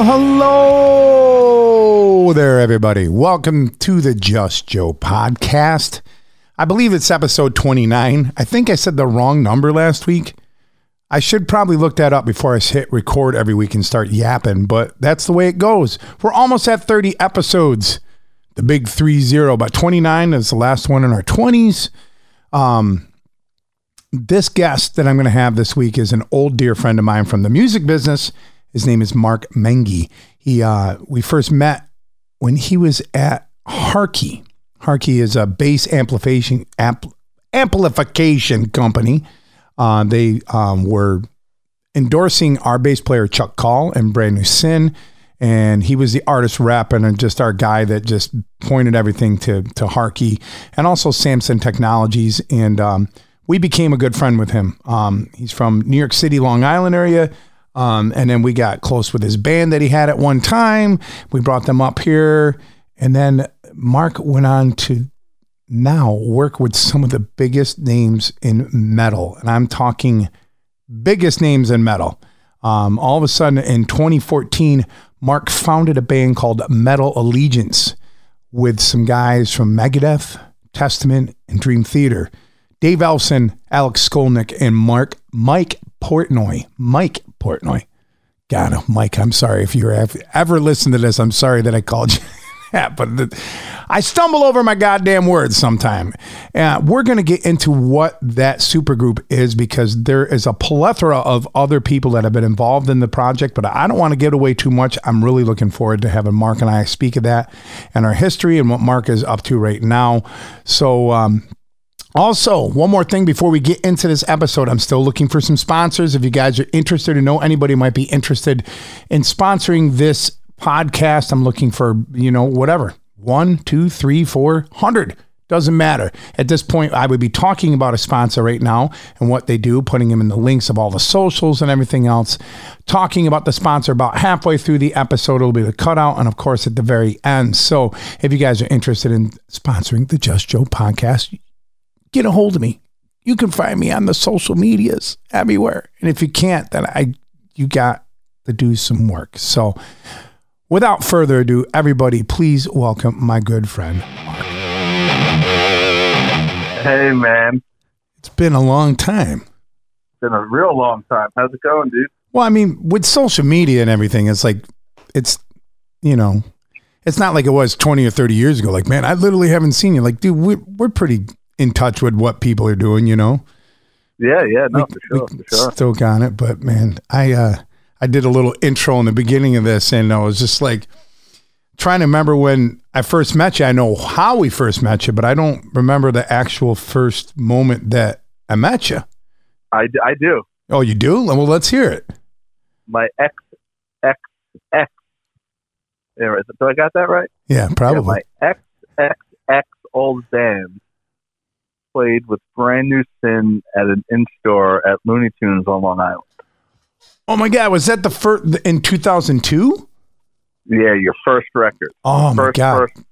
Well, hello there, everybody. Welcome to the Just Joe podcast. I believe it's episode 29. I think I said the wrong number last week. I should probably look that up before I hit record every week and start yapping, but that's the way it goes. We're almost at 30 episodes. The big 3 0, but 29 is the last one in our 20s. Um, this guest that I'm going to have this week is an old dear friend of mine from the music business. His name is Mark Menghi. He uh, we first met when he was at Hartke. Hartke is a bass amplification ampl- amplification company. Uh, they um, were endorsing our bass player Chuck Call and Brand New Sin, and he was the artist rep and just our guy that just pointed everything to to Hartke and also Samson Technologies. And um, we became a good friend with him. Um, he's from New York City, Long Island area. Um, and then we got close with his band that he had at one time. We brought them up here. And then Mark went on to now work with some of the biggest names in metal. And I'm talking biggest names in metal. Um, all of a sudden in 2014, Mark founded a band called Metal Allegiance with some guys from Megadeth, Testament, and Dream Theater. Dave Ellefson, Alex Skolnick, and Mark Mike Portnoy. Mike Portnoy. God, Mike, I'm sorry if you're ever, ever listened to this. I'm sorry that I called you that, but the, I stumble over my goddamn words sometime. Uh, we're going to get into what that supergroup is because there is a plethora of other people that have been involved in the project, but I don't want to give away too much. I'm really looking forward to having Mark and I speak of that and our history and what Mark is up to right now. So, um, also, one more thing before we get into this episode, I'm still looking for some sponsors. If you guys are interested or know anybody might be interested in sponsoring this podcast, I'm looking for, you know, whatever one, two, three, four, hundred. Doesn't matter. At this point, I would be talking about a sponsor right now and what they do, putting them in the links of all the socials and everything else. Talking about the sponsor about halfway through the episode, it'll be the cutout, and of course at the very end. So if you guys are interested in sponsoring the Just Joe podcast, get a hold of me. You can find me on the social medias everywhere. And if you can't, then I you got to do some work. So without further ado, everybody, please welcome my good friend Mark. Hey man. It's been a long time. It's been a real long time. How's it going, dude? Well, I mean, with social media and everything, it's like it's you know, it's not like it was 20 or 30 years ago. Like, man, I literally haven't seen you. Like, dude, we're, we're pretty in touch with what people are doing, you know? Yeah, yeah, no, we, for sure, for sure. Still got it, but man, I uh I did a little intro in the beginning of this, and I was just like trying to remember when I first met you. I know how we first met you, but I don't remember the actual first moment that I met you. I, I do. Oh, you do? Well, let's hear it. My ex, ex, ex. Do I got that right? Yeah, probably. Yeah, my ex, ex, ex old band played with Brand New Sin at an in store at Looney Tunes on Long Island. Oh my God, was that the first in 2002? Yeah, your first record. Oh my first, God. First,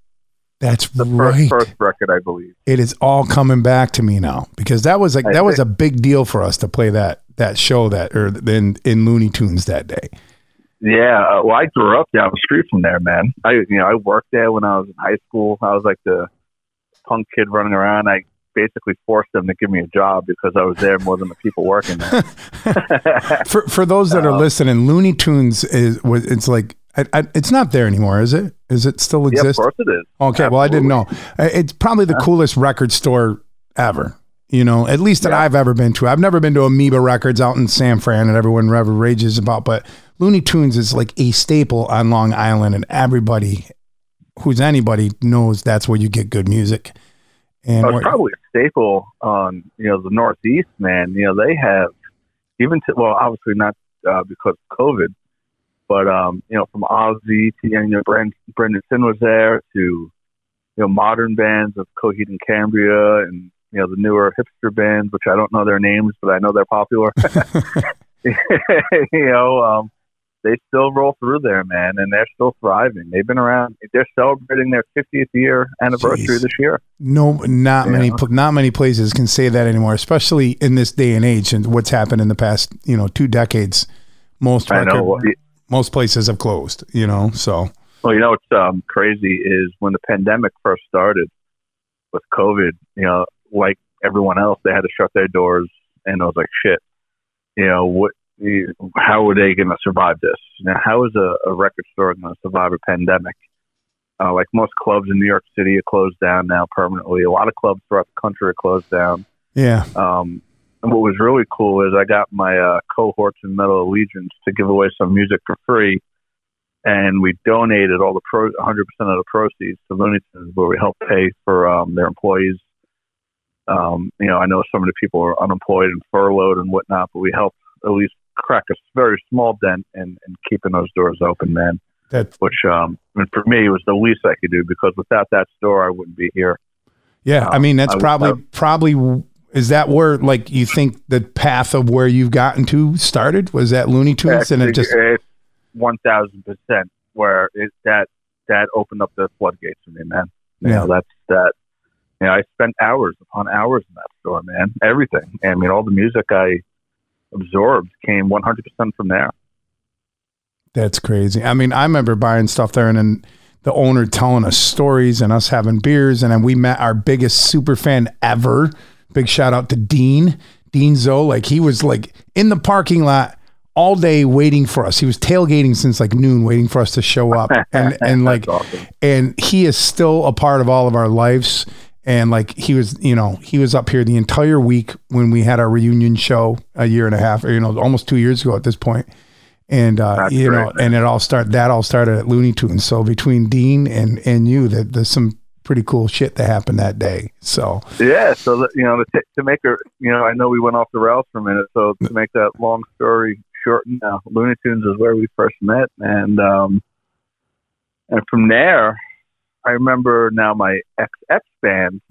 That's the right. first, first record, I believe. It is all coming back to me now because that was like I that was a big deal for us to play that that show that or in in Looney Tunes that day. Yeah, uh, well, I grew up down the street from there, man. I, you know, I worked there when I was in high school. I was like the punk kid running around. I basically forced them to give me a job because I was there more than the people working there. For for those that are Uh, listening, Looney Tunes is it's like I, I, it's not there anymore, is it? Is it still yeah, of course it is. Okay, well I didn't know. It's probably the coolest record store ever. You know, at least that Yeah. I've ever been to. I've never been to Amoeba Records out in San Fran, and everyone ever rages about. But Looney Tunes is like a staple on Long Island, and everybody who's anybody knows that's where you get good music. And Oh, it's probably a staple on you know the Northeast, man. You know they have even to well, obviously not uh, because of COVID, but um, you know from Ozzy to you know Brand, Brendan Sin was there to you know modern bands of Coheed and Cambria and you know the newer hipster bands, which I don't know their names, but I know they're popular. you know, um, they still roll through there, man, and they're still thriving. They've been around. They're celebrating their 50th year anniversary Jeez. this year. no, not Yeah. many, not many places can say that anymore, especially in this day and age, and what's happened in the past, you know, two decades. Most I record, know. most places have closed. You know, so Well, you know what's um, crazy is when the pandemic first started with COVID, you know, like everyone else, they had to shut their doors, and I was like, shit, you know, what? How are they going to survive this? You know, how is a, a record store going to survive a pandemic? Uh, like most clubs in New York City are closed down now permanently. A lot of clubs throughout the country are closed down. yeah, Um, and what was really cool is I got my uh, cohorts in Metal Allegiance to give away some music for free, and we donated all the pro 100% of the proceeds to Looney Tunes, where we helped pay for um, their employees. Um, you know, I know some of the people are unemployed and furloughed and whatnot, but we helped at least crack a very small dent in, in keeping those doors open, man. that Which, um, I mean, for me, it was the least I could do because without that store, I wouldn't be here. yeah. I Um, mean, that's I probably I- probably is that where like you think the path of where you've gotten to started was that Looney Tunes and it just it's one thousand percent where it that that opened up the floodgates for me, man. You Yeah. know, that's that. You know, I spent hours upon hours in that store, man. Everything. I mean, all the music I absorbed came one hundred percent from there. That's crazy. I mean, I remember buying stuff there and then the owner telling us stories and us having beers. And then we met our biggest super fan ever. Big shout out to Dean, Dean Zoe. Like he was like in the parking lot all day waiting for us. He was tailgating since like noon, waiting for us to show up. And, and like, awesome. and he is still a part of all of our lives. And like he was, you know, he was up here the entire week when we had our reunion show a year and a half, or you know, almost two years ago at this point. And uh, That's you know, great, and it all started. That all started at Looney Tunes. So between Dean and and you, that there's some pretty cool shit that happened that day. So Yeah, so you know, to, to make her, you know, I know we went off the rails for a minute. So to make that long story short, now Looney Tunes is where we first met, and um, and from there, I remember now my ex band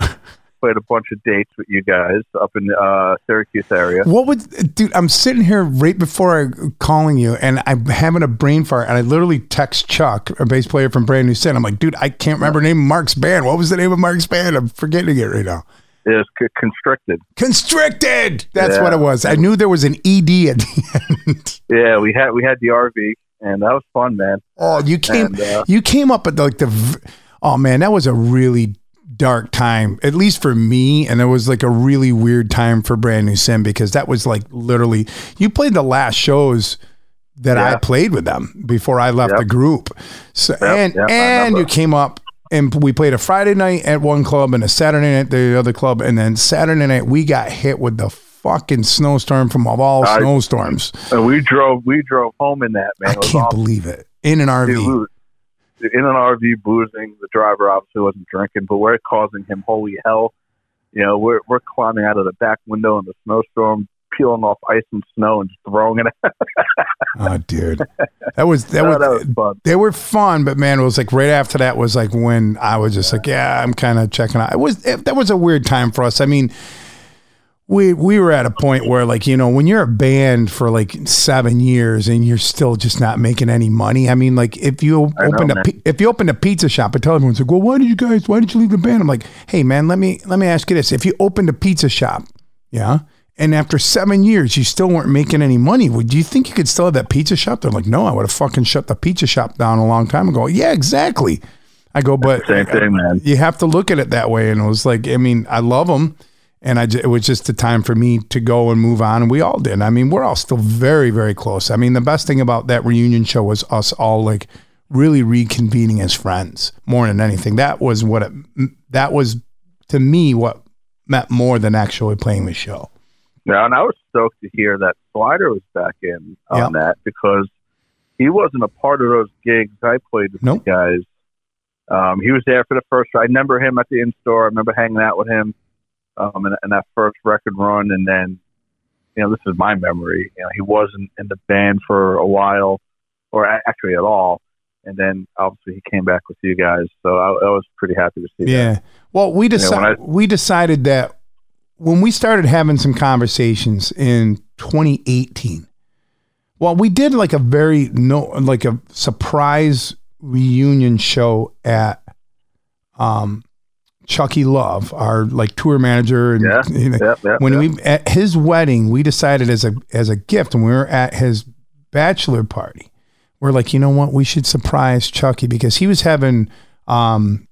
played a bunch of dates with you guys up in the uh, Syracuse area. What would, dude? I'm sitting here right before I calling you, and I'm having a brain fart, and I literally text Chuck, a bass player from Brand New Sin. I'm like, dude, I can't remember the name of Mark's band. What was the name of Mark's band? I'm forgetting it right now. It was c- constricted. Constricted. That's Yeah. what it was. I knew there was an ED at the end. Yeah, we had we had the RV, and that was fun, man. Oh, you came, And, uh, you came up at like the. Oh man, that was a really dark time, at least for me, and it was like a really weird time for Brand New Sin because that was like literally you played the last shows that I played with them before I left Yep. the group. So and yep, and you came up and we played a Friday night at one club and a Saturday night at the other club, and then Saturday night we got hit with the fucking snowstorm from of all I- snowstorms. And we drove we drove home in that man. I can't awesome. believe it in an RV. Dude, in an RV boozing. The driver obviously wasn't drinking, but we're causing him holy hell. You know, we're we're climbing out of the back window in the snowstorm, peeling off ice and snow and just throwing it. Out. Oh, dude, that was that Oh, was, that was fun. they were fun, but man, it was like right after that was like when I was just like, yeah, I'm kind of checking out. It was it, that was a weird time for us. I mean, we we were at a point where like you know when you're a band for like seven years and you're still just not making any money. I mean, like if you know, opened a man. if you opened a pizza shop, I tell everyone, it's like, well, why did you guys? Why did you leave the band? I'm like, hey man, let me let me ask you this: if you opened a pizza shop, yeah. And after seven years, you still weren't making any money. Would you think you could still have that pizza shop? They're like, no, I would have fucking shut the pizza shop down a long time ago. Yeah, exactly. I go, but Same thing, man. you have to look at it that way. And it was like, I mean, I love them. And I, it was just the time for me to go and move on. And we all did. I mean, we're all still very, very close. I mean, the best thing about that reunion show was us all like really reconvening as friends more than anything. That was what it, that was to me what meant more than actually playing the show. Yeah, and I was stoked to hear that Slider was back in on that because he wasn't a part of those gigs I played with Nope. the guys. Um, he was there for the first. I remember him at the in store. I remember hanging out with him um, in, in that first record run, and then you know this is my memory. You know, he wasn't in the band for a while, or actually at all. And then obviously he came back with you guys, so I, I was pretty happy to see that. Yeah. Well, we decided I- we decided that when we started having some conversations in 2018. Well, we did like a very no like a surprise reunion show at um Chucky Love, our like tour manager and Yeah. you know, Yep, yep, when we at his wedding, we decided as a as a gift, and we were at his bachelor party. we're like, you know what? We should surprise Chucky because he was having um,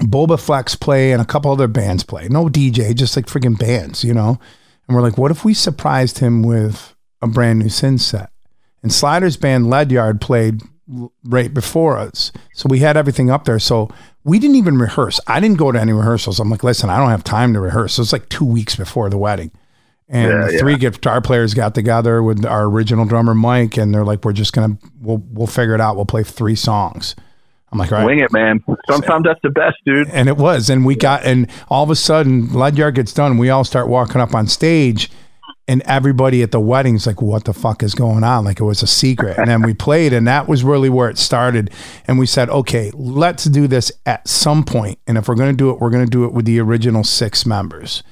Bobaflex play and a couple other bands play. No DJ, just like freaking bands, you know? And we're like, what if we surprised him with a brand new Sin set? And Slider's band Ledyard played right before us. So we had everything up there. So we didn't even rehearse. I didn't go to any rehearsals. I'm like, listen, I don't have time to rehearse. So it's like two weeks before the wedding. And Yeah, the yeah. three guitar players got together with our original drummer Mike, and they're like, "We're just gonna we'll we'll figure it out. We'll play three songs." I'm like, "All right." Wing it, man. Sometimes that's the best, dude. And it was, and we got, and all of a sudden, Ledyard gets done. We all start walking up on stage, and everybody at the wedding's like, "What the fuck is going on?" Like it was a secret. And then we played, and that was really where it started. And we said, "Okay, let's do this at some point. And if we're going to do it, we're going to do it with the original six members."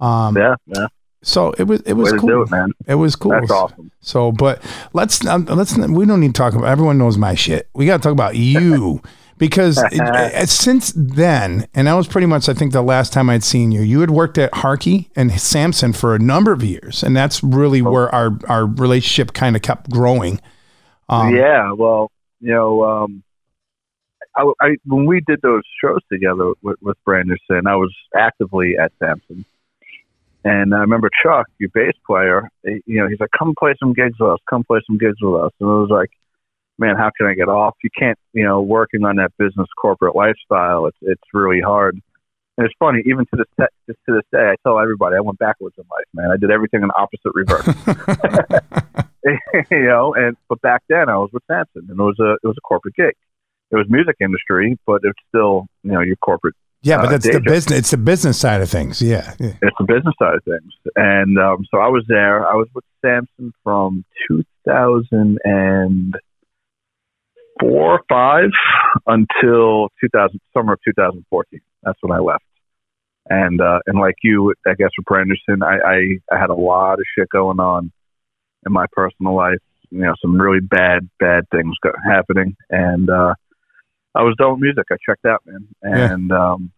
Um, Yeah, yeah. So it was, it was Way cool. do it, man. It was cool. That's awesome. So, but let's um, let's we don't need to talk about. Everyone knows my shit. We got to talk about you because it- since then, and that was pretty much I think the last time I'd seen you. You had worked at Hartke and Samson for a number of years, and that's really Oh. where our our relationship kind of kept growing. Um, yeah, well, you know, um, I, I when we did those shows together with, with Brand New Sin, I was actively at Samson, and I remember Chuck, your bass player. eh, You know, he's like, "Come play some gigs with us. Come play some gigs with us." And I was like, "Man, how can I get off? You can't, you know, working on that business corporate lifestyle. It's it's really hard." And it's funny, even to this just to this day, I tell everybody I went backwards in life, man. I did everything in opposite reverse. you know, and but back then I was with Samson, and it was a it was a corporate gig. It was music industry, but it's still you know your corporate. yeah, but Uh, that's the business. It's the business side of things. Yeah, yeah. It's the business side of things, and um, so I was there. I was with Samson from 2004 or five until 2000 summer of 2014. That's when I left. And uh, and like you, I guess with Brand New Sin, I, I I had a lot of shit going on in my personal life. You know, some really bad bad things got happening, and uh, I was done with music. I checked out, man. Yeah. And um,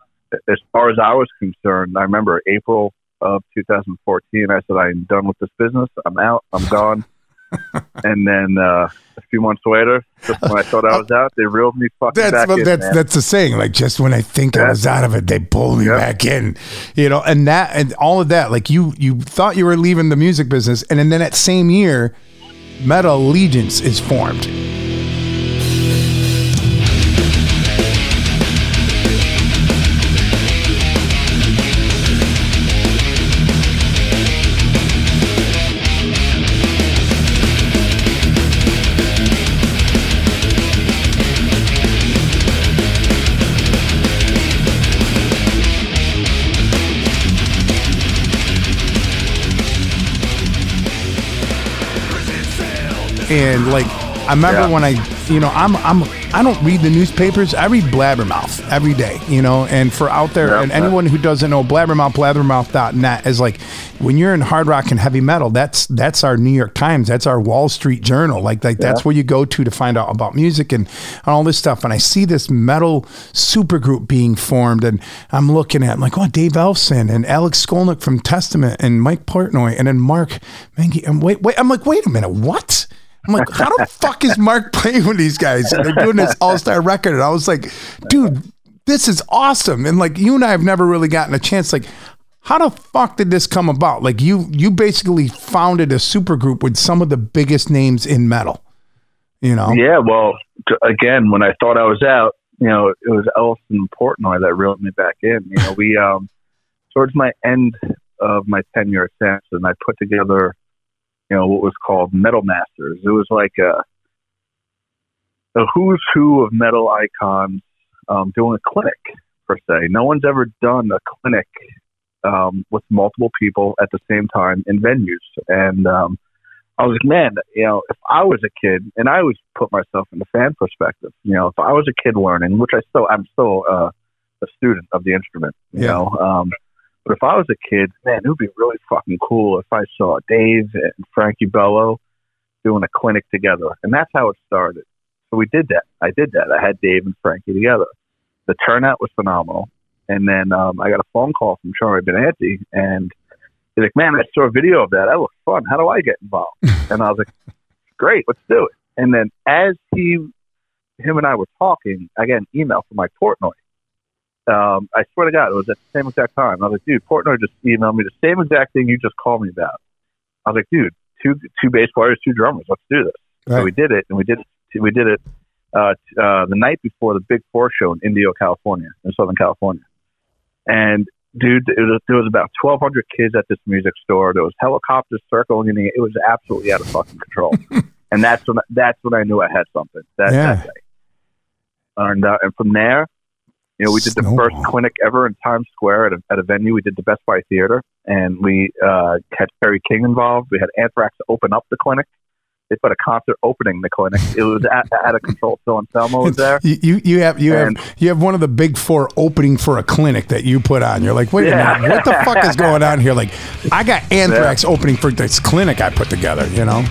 as far as I was concerned, I remember April of 2014. I said, I'm done with this business. I'm out. I'm gone. and then uh, a few months later, just when I thought I was out, they reeled me fucking That's back what in, that's man. that's the saying. Like just when I think I was out of it, they pull me Yep. back in. You know, and that and all of that. Like you you thought you were leaving the music business, and, then that same year, Metal Allegiance is formed. And like I remember Yeah. when I, you know, I'm I'm I don't read the newspapers. I read Blabbermouth every day, you know. And for out there, Yeah, and yeah. anyone who doesn't know Blabbermouth, Blabbermouth.net is like when you're in hard rock and heavy metal. That's that's our New York Times. That's our Wall Street Journal. Like like that's where you go to to find out about music and, and all this stuff. And I see this metal supergroup being formed, and I'm looking at I'm like, oh, Dave Ellefson and Alex Skolnick from Testament and Mike Portnoy and then Mark Menghi. And wait, wait, I'm like, wait a minute, what? I'm like, how the fuck is Mark playing with these guys? And they're doing this all star record. And I was like, dude, this is awesome. And like, you and I have never really gotten a chance. Like, how the fuck did this come about? Like, you you basically founded a supergroup with some of the biggest names in metal. You know? Yeah, well, again, when I thought I was out, you know, it was Ellefson Portnoy that reeled me back in. You know, we um, towards my end of my tenure at Samson, I put together, you know, what was called Metal Masters. It was like a, a who's who of metal icons um, doing a clinic per se. No one's ever done a clinic um, with multiple people at the same time in venues, and um, I was like, man, you know, if I was a kid, and I always put myself in the fan perspective, you know, if I was a kid learning, which I still, I'm still uh, a student of the instrument, you Yeah. know, um, but if I was a kid, man, it would be really fucking cool if I saw Dave and Frankie Bello doing a clinic together, and that's how it started. So we did that. I did that. I had Dave and Frankie together. The turnout was phenomenal, and then um, I got a phone call from Charlie Benante, and He's like, man, I saw a video of that. That looks fun. How do I get involved? and I was like, great, let's do it. And then as he, him and I were talking, I got an email from Mike Portnoy. Um, I swear to God, it was at the same exact time. I was like, dude, Portnoy just emailed me the same exact thing you just called me about. I was like, dude, two two bass players, two drummers. Let's do this. Right. So we did it, and we did it. We did it uh, t- uh, the night before the Big Four show in Indio, California, in Southern California. And dude, it was, there was about 1,200 kids at this music store. There was helicopters circling in the. It was absolutely out of fucking control. and that's when that's when I knew I had something that, Yeah. that day. And uh, and from there, you know, we did the first clinic ever in Times Square at a, at a venue. We did the Best Buy Theater, and we uh, had Kerry King involved. We had Anthrax open up the clinic. They put a concert opening the clinic. It was at, out of control. Phil Anselmo was there. You, you have you And- have you have one of the big four opening for a clinic that you put on. You're like, wait Yeah. a minute, what the fuck is going on here? Like, I got Anthrax opening for this clinic I put together. You know,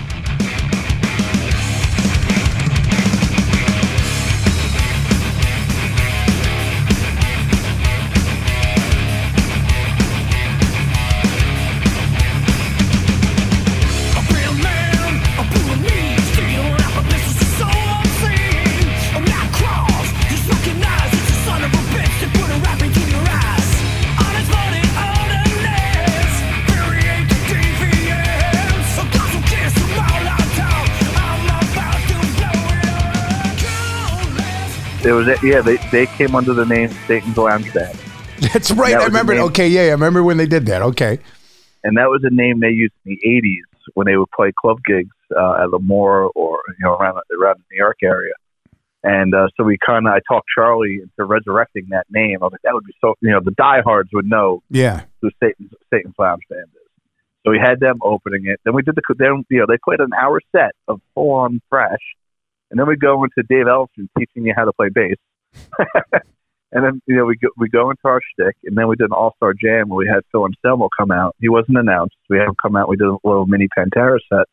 Countless. Yeah. They they came under the name Satan's Lounge Band, that's right. That I remember. Okay, yeah, I remember when they did that. Okay, and that was a name they used in the '80s when they would play club gigs uh, at L'Amour or you know around around the New York area. And uh, so we kind of I talked Charlie into resurrecting that name. I was like, that would be so you know the diehards would know yeah, who Satan's Satan's Lounge Band is. So we had them opening it. Then we did the then you know they played an hour set of full on thrash, and then we go into Dave Ellefson teaching you how to play bass. and then you know we go we go into our shtick, and then we did an all star jam where we had Phil Anselmo come out. He wasn't announced. We had him come out. We did a little mini Pantera set,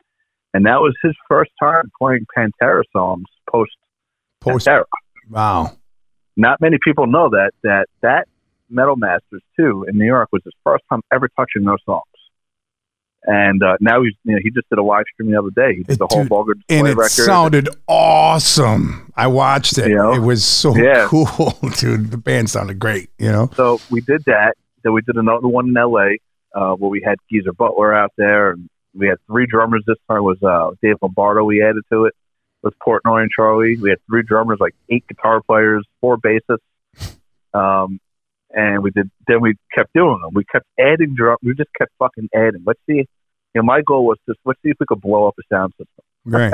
and that was his first time playing Pantera songs post post. Pantera Wow, not many people know that that that Metal Masters too in New York was his first time ever touching those songs. And uh, now he's you know he just did a live stream the other day. He did the whole dude, vulgar display and it record. sounded awesome. I watched it. You know? It was so Yeah. cool, dude. The band sounded great. You know, so we did that. Then we did another one in L.A. Uh, where we had Geezer Butler out there, and we had three drummers. This time was uh, Dave Lombardo. We added to it with Portnoy and Charlie. We had three drummers, like eight guitar players, four bassists. Um, and we did. Then we kept doing them. We kept adding drum. We just kept fucking adding. Let's see. You know, my goal was just let's see if we could blow up a sound system. right?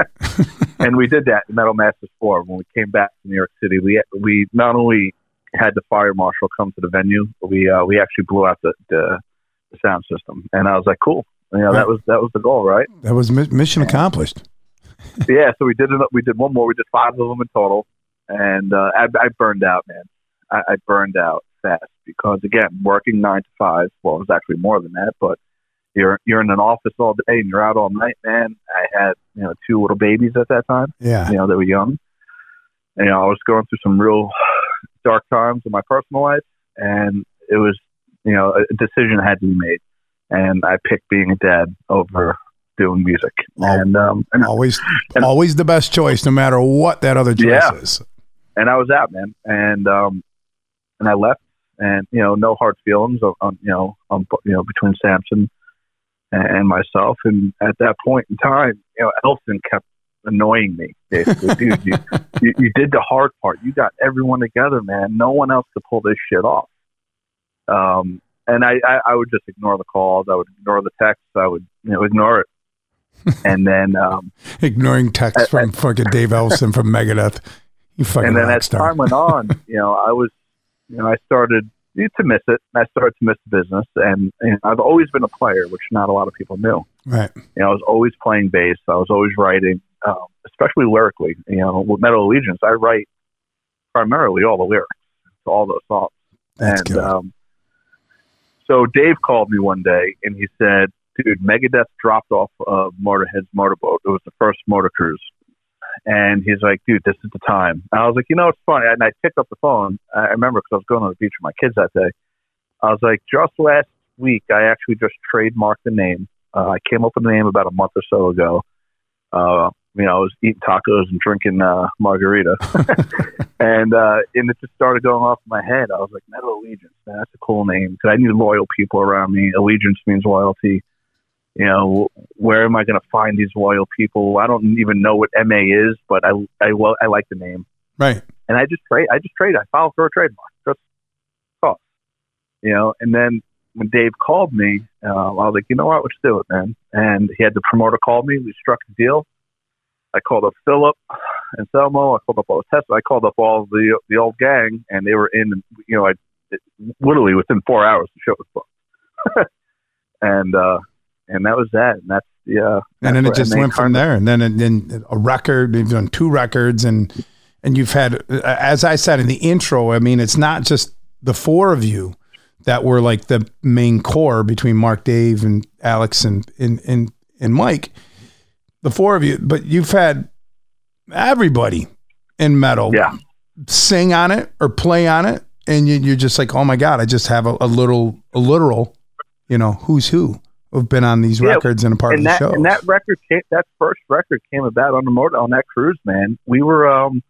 and we did that in Metal Masters Four when we came back to New York City. We we not only had the fire marshal come to the venue, but we uh, we actually blew out the, the the sound system. And I was like, cool. You know, that was that was the goal, right? that was mi- mission accomplished. yeah. So we did it. We did one more. We did five of them in total, and uh, I, I burned out, man. I, I burned out fast because again, working nine to five. Well, it was actually more than that, but you're you're in an office all day and you're out all night, man. I had you know two little babies at that time. Yeah, You know, they were young. And, you know, I was going through some real dark times in my personal life, and it was you know a decision had to be made, and I picked being a dad over doing music, and um and always and- always the best choice, no matter what that other choice Yeah. is. and I was out, man, and um, and I left, and you know, no hard feelings on, on you know, on you know, between Samson and, myself, and at that point in time, you know, Elson kept annoying me. Basically, dude, you, you you did the hard part. You got everyone together, man. No one else could pull this shit off. Um, and I, I, I would just ignore the calls. I would ignore the texts. I would, you know, ignore it. and then, um, Ignoring texts from fucking Dave Ellefson from Megadeth. You fucking and then as time went on, you know, I was, you know, I started to miss it. I started to miss the business, and, and I've always been a player, which not a lot of people knew. right. You know, I was always playing bass. I was always writing, um, especially lyrically. You know, with Metal Allegiance, I write primarily all the lyrics to all those songs. That's and good. um, so Dave called me one day, and he said, "Dude, Megadeth dropped off of Motorhead's motorboat. It was the first motor cruise." And he's like, dude, this is the time. And I was like, you know, it's funny. And I picked up the phone. I remember because I was going on the beach with my kids that day. I was like, just last week, I actually just trademarked the name. Uh, I came up with the name about a month or so ago. Uh, you know, I was eating tacos and drinking uh, margarita, and uh, and it just started going off in my head. I was like, Metal Allegiance, man, that's a cool name because I need loyal people around me. Allegiance means loyalty. You know, where am I going to find these loyal people? I don't even know what MA is, but I I well I like the name, Right. and I just trade. I just trade. I filed for a trademark. Just cost, you know. And then when Dave called me, uh, I was like, you know what, let's do it, man. And he had the promoter call me. We struck a deal. I called up Philip and Selmo. I called up all the tests. I called up all the the old gang, and they were in. You know, I it, literally within four hours the show was booked, and uh, and that was that. And that's yeah. Uh, and then it just went from there and then and then a record you've done two records and and you've had as i said in the intro i mean it's not just the four of you that were like the main core between mark dave and alex and and and, and mike the four of you but you've had everybody in metal Yeah. sing on it or play on it and you, you're just like oh my god i just have a, a little a literal you know who's who who've been on these Yeah, records and a part and of the show and that record came, that first record came about on the motor on that cruise man. We were um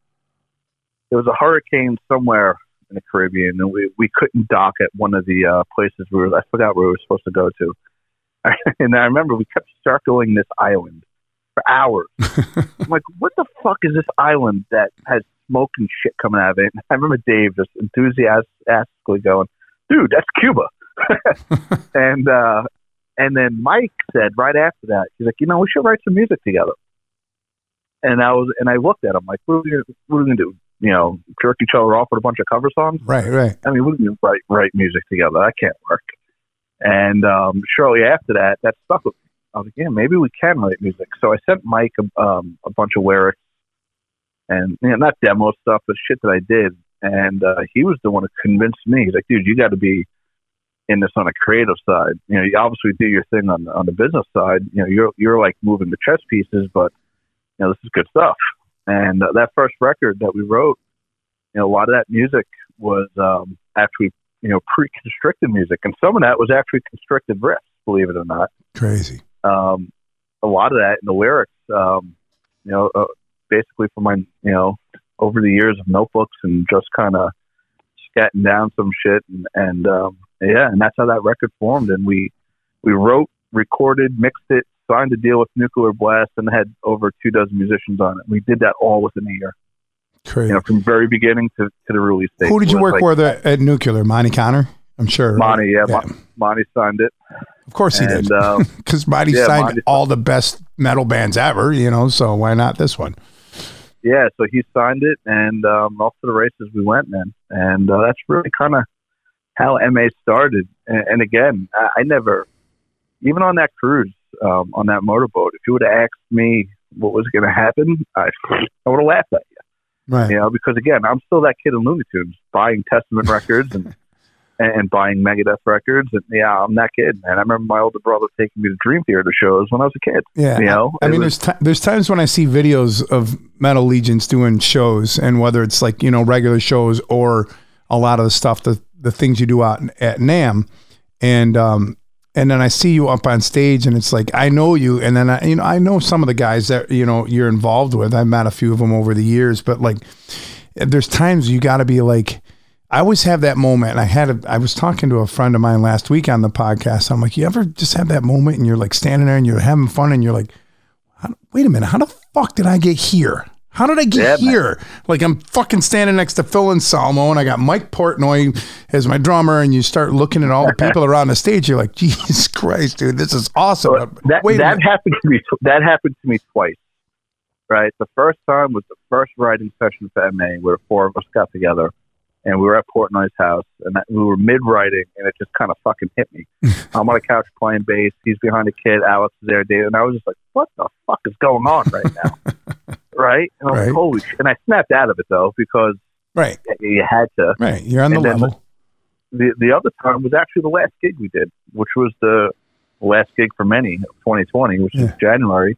there was a hurricane somewhere in the caribbean and we we couldn't dock at one of the uh places we were i forgot where we were supposed to go to. And i remember we kept circling this island for hours. I'm like what the fuck is this island that has smoke and shit coming out of it? And i remember dave just enthusiastically going dude that's cuba. And uh and then Mike said right after that, he's like, you know, we should write some music together. And I was, and I looked at him like, what are we we gonna do? You know, jerk each other off with a bunch of cover songs? right right I mean, we can write write music together. That can't work. And um, shortly after that, that stuck with me. I was like, yeah, maybe we can write music. So I sent Mike a, um, a bunch of lyrics and you know, not demo stuff, but shit that I did. And uh, he was the one who convinced me. He's like, dude, you got to be in this on a creative side. You know, you obviously do your thing on on the business side. You know, you're you're like moving the chess pieces, but you know, this is good stuff. And uh, that first record that we wrote, you know, a lot of that music was um, actually you know pre-constricted music, and some of that was actually constricted riffs. Believe it or not, crazy um, a lot of that in the lyrics, um, you know, uh, basically from my you know over the years of notebooks and just kind of scatting down some shit and, and um, yeah, and that's how that record formed. And we we wrote, recorded, mixed it, signed a deal with Nuclear Blast, and had over two dozen musicians on it. We did that all within a year, crazy you know, from very beginning to, to the release date. who did you work like with at, at nuclear Monte Conner i'm sure right? Monty, yeah, Yeah. Mon- Monty signed it, of course he and did um, because monty yeah, signed Monty- all the best metal bands ever you know so why not this one yeah, so he signed it, and um, off to the races we went, man. And uh, that's really kind of how MA started. And, and again, I, I never, even on that cruise, um, on that motorboat, if you would have asked me what was going to happen, I, I would have laughed at you. right You know, because again, I'm still that kid in Looney Tunes buying Testament records and and buying Megadeth records, and yeah, I'm that kid, man. I remember my older brother taking me to Dream Theater shows when I was a kid. yeah You know, I mean, was- there's ti there's times when I see videos of Metal Allegiance doing shows, and whether it's like you know regular shows or a lot of the stuff, the the things you do out at NAMM, and um and then I see you up on stage, and it's like I know you, and then I you know I know some of the guys that you know you're involved with. I've met a few of them over the years, but like there's times you got to be like. I always have that moment. I had a, I was talking to a friend of mine last week on the podcast. I'm like, you ever just have that moment and you're like standing there and you're having fun and you're like, wait a minute, how the fuck did I get here? How did I get Yeah, man. here? Like I'm fucking standing next to Phil Anselmo, and I got Mike Portnoy as my drummer, and you start looking at all the people around the stage. You're like, Jesus Christ, dude, this is awesome. But that wait that happened to me. That happened to me twice. Right, the first time was the first writing session for MA, where four of us got together, and we were at Portnoy's house, and that, we were mid writing, and it just kind of fucking hit me. I'm on a couch playing bass. He's behind a kid. Alex is there, David, and I was just like, "What the fuck is going on right now?" Right? And I was Right. like, "Holy!" shit. And I snapped out of it though because Right, you had to. right. You're on the level. the the other time was actually the last gig we did, which was the last gig for many of 2020, which Yeah. is January.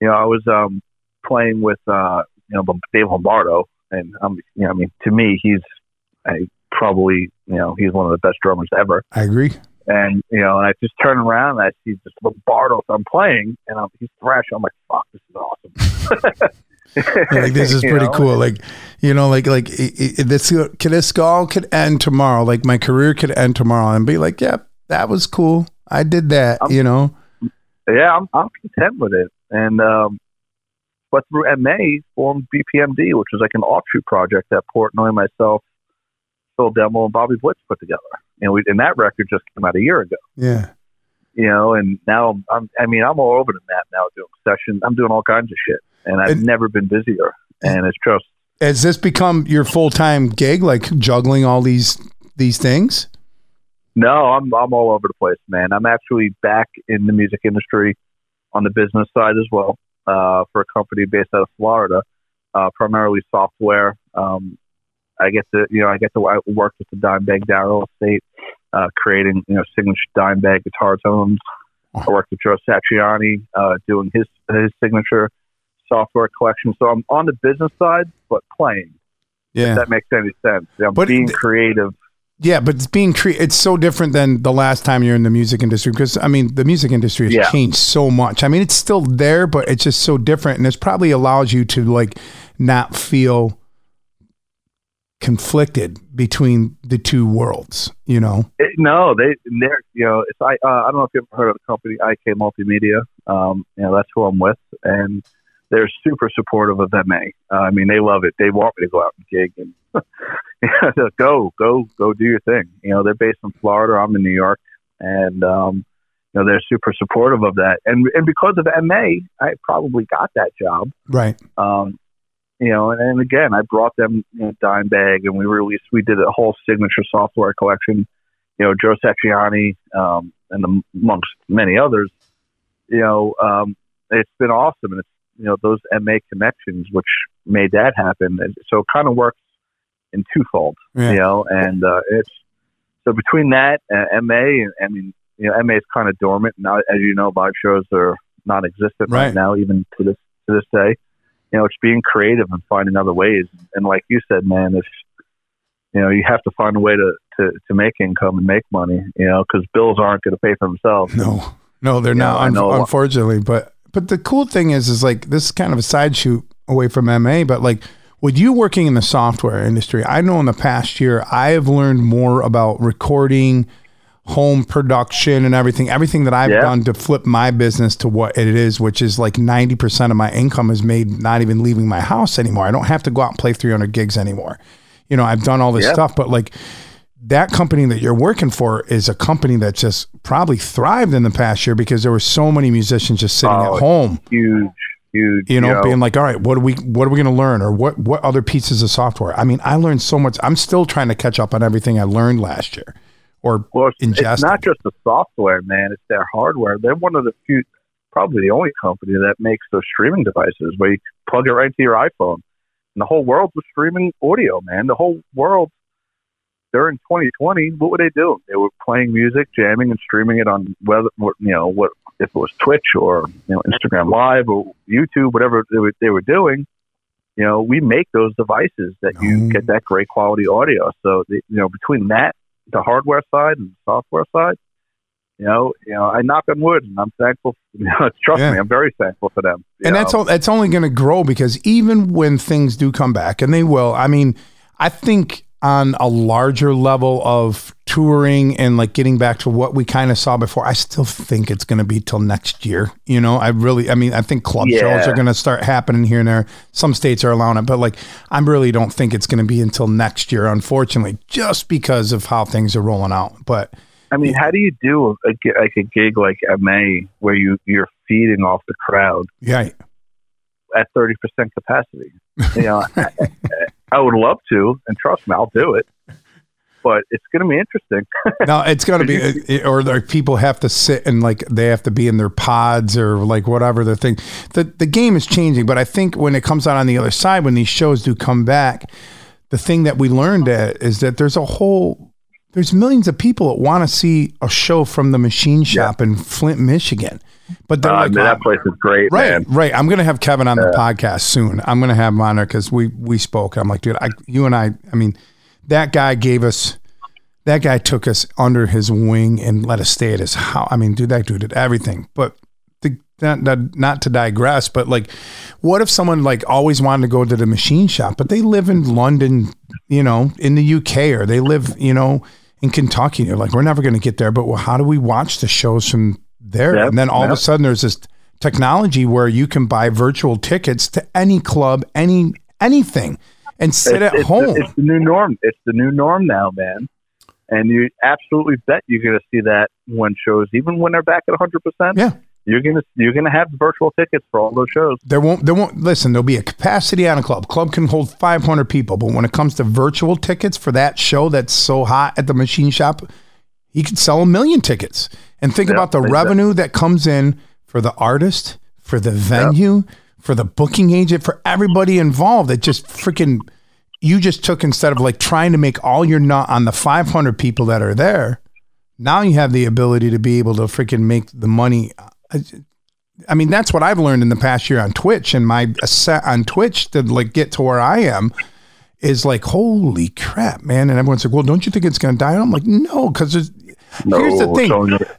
You know, I was um, playing with uh, you know Dave Lombardo, and um, you know, I mean, to me, he's I probably you know he's one of the best drummers ever. I agree. And you know, and I just turn around and I see this Lombardo I'm playing, and I'm, he's thrashing. I'm like, "Fuck, this is awesome!" like this is You pretty know? cool. Like, you know, like like i i this could this all could end tomorrow. Like my career could end tomorrow, and be like, yep, that was cool. I did that. I'm- you know, yeah, I'm I'm content with it. And um, but through MA formed BPMD, which was like an offshoot project that Portnoy, myself, Phil Demmel, and Bobby Blitz put together. And we and that record just came out a year ago. yeah. You know, and now I'm, I mean I'm all over the map now doing sessions. I'm doing all kinds of shit, and I've And- never been busier. And it's just Has this become your full time gig? Like juggling all these these things? No, I'm I'm all over the place, man. I'm actually back in the music industry on the business side as well uh, for a company based out of Florida, uh, primarily software. Um, I get to you know I get to wo- work with the Dimebag Darrell Estate, uh, creating you know signature Dimebag guitar tones. I worked with Joe Satriani uh, doing his his signature software collection. So I'm on the business side, but playing. Yeah. If that makes any sense. I'm But being creative. Yeah, but it's being cre- it's so different than the last time you're in the music industry because I mean the music industry has Yeah. changed so much. I mean it's still there, but it's just so different, and it's probably allows you to like not feel conflicted between the two worlds. You know? It, no, they they're you know it's I uh, I don't know if you've ever heard of the company IK Multimedia. Um, you know that's who I'm with, and they're super supportive of MA. Uh, I mean they love it. They want me to go out and gig and yeah, go go go do your thing. You know they're based in Florida. I'm in New York, and um, you know they're super supportive of that. And and because of MA, I probably got that job. Right. Um, you know, and, and again, I brought them you know, Dimebag, and we released, we did a whole signature software collection. You know, Joe Satriani, um, and amongst many others. You know, um, it's been awesome, and it's you know those MA connections which made that happen. And so it kind of works in twofold. Yeah. You know, and uh, it's so between that and MA, and I mean, you know, MA is kind of dormant now. As you know, live shows are non-existent right, Right. now, even to this to this day. You know, it's being creative and finding other ways. And like you said, man, if you know, you have to find a way to to, to make income and make money. You know, because bills aren't going to pay for themselves. No, no, they're Yeah, not. I un- know. unfortunately, but but the cool thing is, is like this is kind of a side shoot away from MA, but like with you working in the software industry, I know in the past year I have learned more about recording, home production, and everything. Everything that I've Yeah. done to flip my business to what it is, which is like ninety percent of my income is made not even leaving my house anymore. I don't have to go out and play three hundred gigs anymore. You know, I've done all this Yeah. stuff, but like that company that you're working for is a company that just probably thrived in the past year because there were so many musicians just sitting Oh, at home, Huge, huge. you know, being like, all right, what are we, what are we going to learn? Or what, what other pieces of software? I mean, I learned so much. I'm still trying to catch up on everything I learned last year or Well, it's, ingested. it's not just the software, man. It's their hardware. They're one of the few, probably the only company that makes those streaming devices where you plug it right into your iPhone. And the whole world was streaming audio, man. The whole world during 2020, what were they doing? They were playing music, jamming, and streaming it on whether you know what if it was Twitch or you know Instagram Live or YouTube, whatever they were, they were doing. You know, we make those devices that you Mm. get that great quality audio. So the, you know, between that the hardware side and the software side, you know, you know, I knock on wood, and I'm thankful. You know, trust Yeah. me, I'm very thankful for them. and that's all, that's only going to grow because even when things do come back and they will, I mean, I think on a larger level of touring and like getting back to what we kind of saw before, I still think it's going to be till next year. You know, I really, I mean, I think club shows are going to start happening here and there. Some states are allowing it, but like, I really don't think it's going to be until next year, unfortunately, just because of how things are rolling out. But I mean, how do you do a, like a gig like MA where you you're feeding off the crowd yeah, at 30 percent capacity? You know, I, would love to, and trust me, I'll do it. But it's going to be interesting. no, it's going to be, it- uh, or like people have to sit and like they have to be in their pods or like whatever the thing. The the game is changing, but I think when it comes out on the other side, when these shows do come back, the thing that we learned at is that there's a whole there's millions of people that want to see a show from the machine shop in Flint, Michigan, but they're Uh, like, man, that place is great, Right, man. right. I'm gonna have Kevin on the podcast soon. I'm gonna have him on there because we we spoke. I'm like, dude, I, you and I. I mean, that guy gave us. That guy took us under his wing and let us stay at his house. I mean, dude, that dude did everything. But the not, not not to digress, but like, what if someone like always wanted to go to the machine shop, but they live in London, you know, in the UK, or they live, you know, in Kentucky. They're like, we're never going to get there, but well, how do we watch the shows from there? Yep, and then all of a sudden, there's this technology where you can buy virtual tickets to any club, any anything, and sit It's- at it's home. The, it's the new norm. It's the new norm now, man. And you absolutely bet you're going to see that when shows, even when they're back at 100. percent yeah. You're gonna you're gonna have virtual tickets for all those shows. There won't there won't listen, there'll be a capacity on a club. Club can hold 500 people, but when it comes to virtual tickets for that show that's so hot at the machine shop, he could sell a million tickets. And think Yeah, about the revenue that comes in for the artist, for the venue, for the booking agent, for everybody involved. It just freaking you just took instead of like trying to make all your nut on the 500 people that are there. Now you have the ability to be able to freaking make the money. I- I mean, that's what I've learned in the past year on Twitch and my set on Twitch to like get to where I am is like, holy crap, man. And everyone's like, well, don't you think it's going to die? And I'm like, no, because here's the thing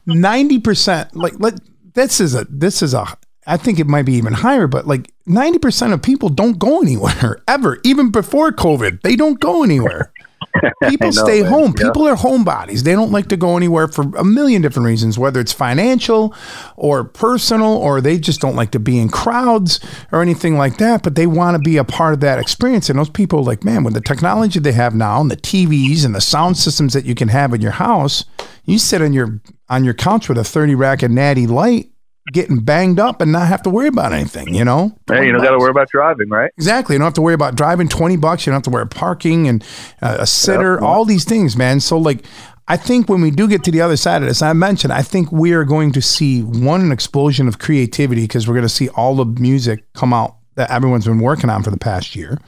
90%, like, let, this is a, this is a, I think it might be even higher, but like 90% of people don't go anywhere ever, even before COVID. They don't go anywhere. People know, stay home. Yeah. People are homebodies. They don't like to go anywhere for a million different reasons, whether it's financial or personal, or they just don't like to be in crowds or anything like that. But they want to be a part of that experience. And those people are like, man, with the technology they have now and the TVs and the sound systems that you can have in your house, you sit on your on your couch with a 30 rack of natty light getting banged up and not have to worry about anything, you know? Hey, you don't got to worry about driving, right? Exactly. You don't have to worry about driving 20 bucks. You don't have to worry about parking and uh, a sitter, Yep. all these things, man. So, like, I think when we do get to the other side of this, I mentioned, I think we are going to see one, an explosion of creativity because we're going to see all the music come out that everyone's been working on for the past year.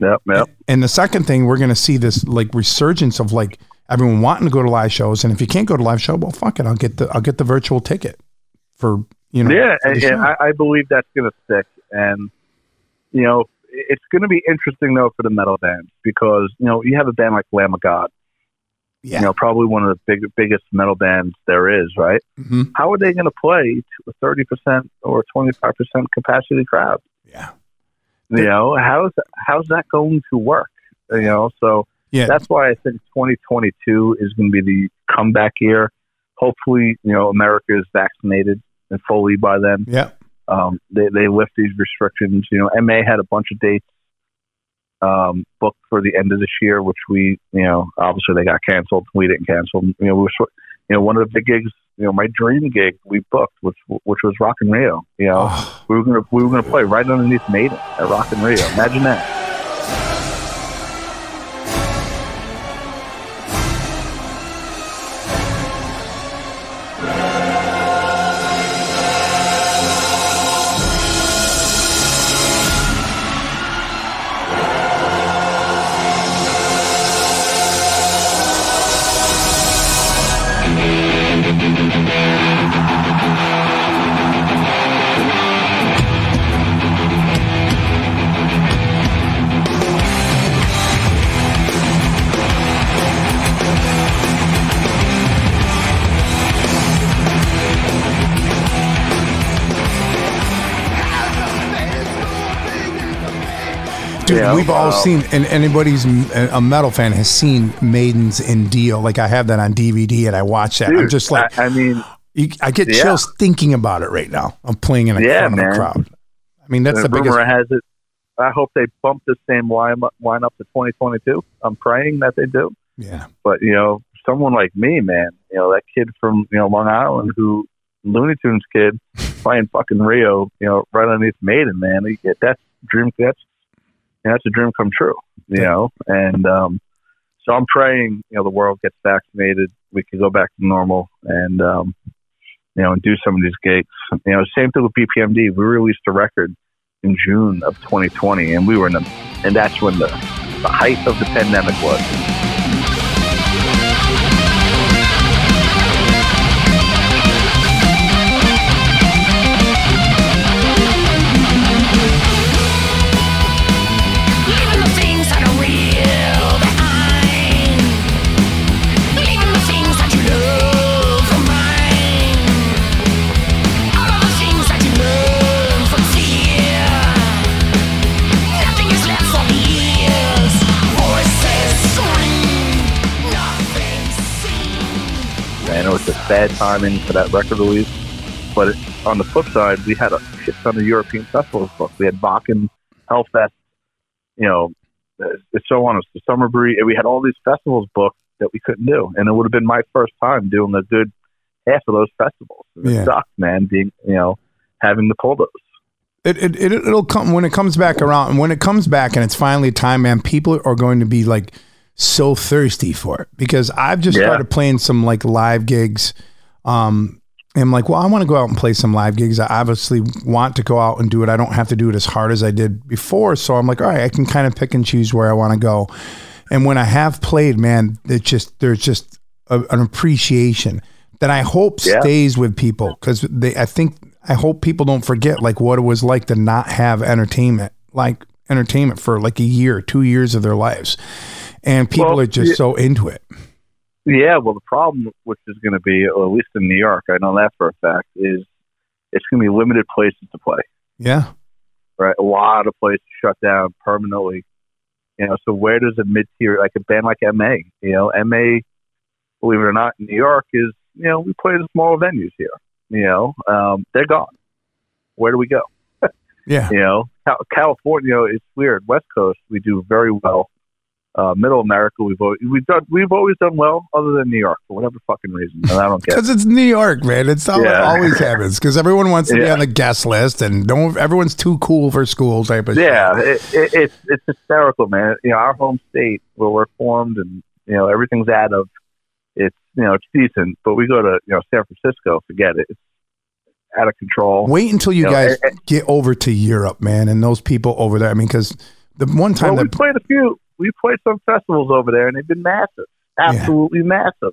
Yep, yep. And the second thing, we're going to see this like resurgence of like everyone wanting to go to live shows. And if you can't go to live show, well, fuck it. I'll get the, I'll get the virtual ticket for, you know, Yeah, and, and. I, I believe that's going to stick. And you know, it's going to be interesting though for the metal bands because you know you have a band like Lamb of God, yeah. you know, probably one of the big, biggest metal bands there is, right? Mhm. How are they going to play to a thirty percent or twenty five percent capacity crowd? Yeah. You know, how's how's that going to work? You know, so Yeah. that's why I think 2022 is going to be the comeback year. Hopefully, you know, America is vaccinated and fully by then. yeah. Um, they they lift these restrictions. You know, MA had a bunch of dates um, booked for the end of this year, which we, you know, obviously they got canceled. We didn't cancel. You know, we were, you know, one of the big gigs. You know, my dream gig we booked, which which was Rock in Rio. You know, Oh. we were gonna we were gonna play right underneath Maiden at Rock in Rio. Imagine that. Dude, Yeah, we've all wow. seen, and anybody's a metal fan has seen Maidens in Rio. Like I have that on DVD, and I watch that. I'm just like, I, I mean, you, I get yeah. chills thinking about it right now. I'm playing in a Yeah, front of a man. crowd. I mean, that's the the biggest. rumor has it. I hope they bump the same line line up to 2022. I'm praying that they do. Yeah, But you know, someone like me, man, you know, that kid from you know Long Island who Looney Tunes kid playing fucking Rio, you know, right underneath Maiden, man. That's dream. That's know, that's a dream come true. You know, and um, so I'm praying, you know, the world gets vaccinated, we can go back to normal, and um, you know, and do some of these gigs. You know, same thing with BPMD. We released a record in June of 2020, and we were in the, and that's when the the height of the pandemic was. And it was just bad timing for that record release. But on the flip side, we had a shit ton of European festivals booked. We had Bakken, Hellfest, you know, it's so on. The Summer Breeze. We had all these festivals booked that we couldn't do, and it would have been my first time doing a good half of those festivals. And Yeah. It sucked, man. Being you know having to pull those. It, it, it it'll come when it comes back around and when it comes back and it's finally time man people are going to be like so thirsty for it because I've just Yeah. started playing some like live gigs um and I'm like well I want to go out and play some live gigs I obviously want to go out and do it I don't have to do it as hard as I did before so I'm like all right I can kind of pick and choose where I want to go and when I have played man it just there's just a, an appreciation that I hope Yeah. stays with people because they I think I hope people don't forget like what it was like to not have entertainment like entertainment for like a year two years of their lives and people Well, are just yeah. so into it Yeah, well, the problem, which is going to be, or at least in New York, I know that for a fact, is it's going to be limited places to play. yeah Right, a lot of places shut down permanently. You know, so where does a mid tier, like a band like MA, you know, MA, believe it or not, in New York is, you know, we play the smaller venues here. You know, um, they're gone. Where do we go? yeah You know, Cal- California, you know, it's weird. West Coast, we do very well. Uh, Middle America, we've always, we've done we've always done well, other than New York for whatever fucking reason, and I don't get. it. because it's New York man it's it Yeah. always happens because everyone wants to be on the guest list and don't everyone's too cool for school type of Yeah, shit. it, it, it's it's hysterical, man. You know, our home state where we're formed, and you know everything's out of. It's you know it's decent, but we go to you know San Francisco, forget it. It's out of control. Wait until you You guys eh, eh. get over to Europe, man, and those people over there. I mean, because the one time Well, we played a few. We played some festivals over there, and they've been massive, absolutely massive.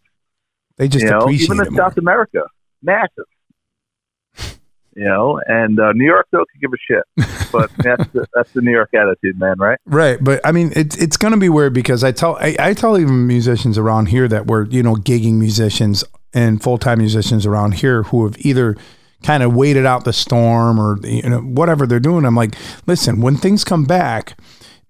they just you know, even in. South America, massive. You know, and uh, New York though could give a shit, but that's the, that's the New York attitude, man, right? Right, but I mean, it's it's going to be weird because I tell I, I tell even musicians around here that we're you know gigging musicians and full time musicians around here who have either kind of waited out the storm or you know whatever they're doing. I'm like, listen, when things come back,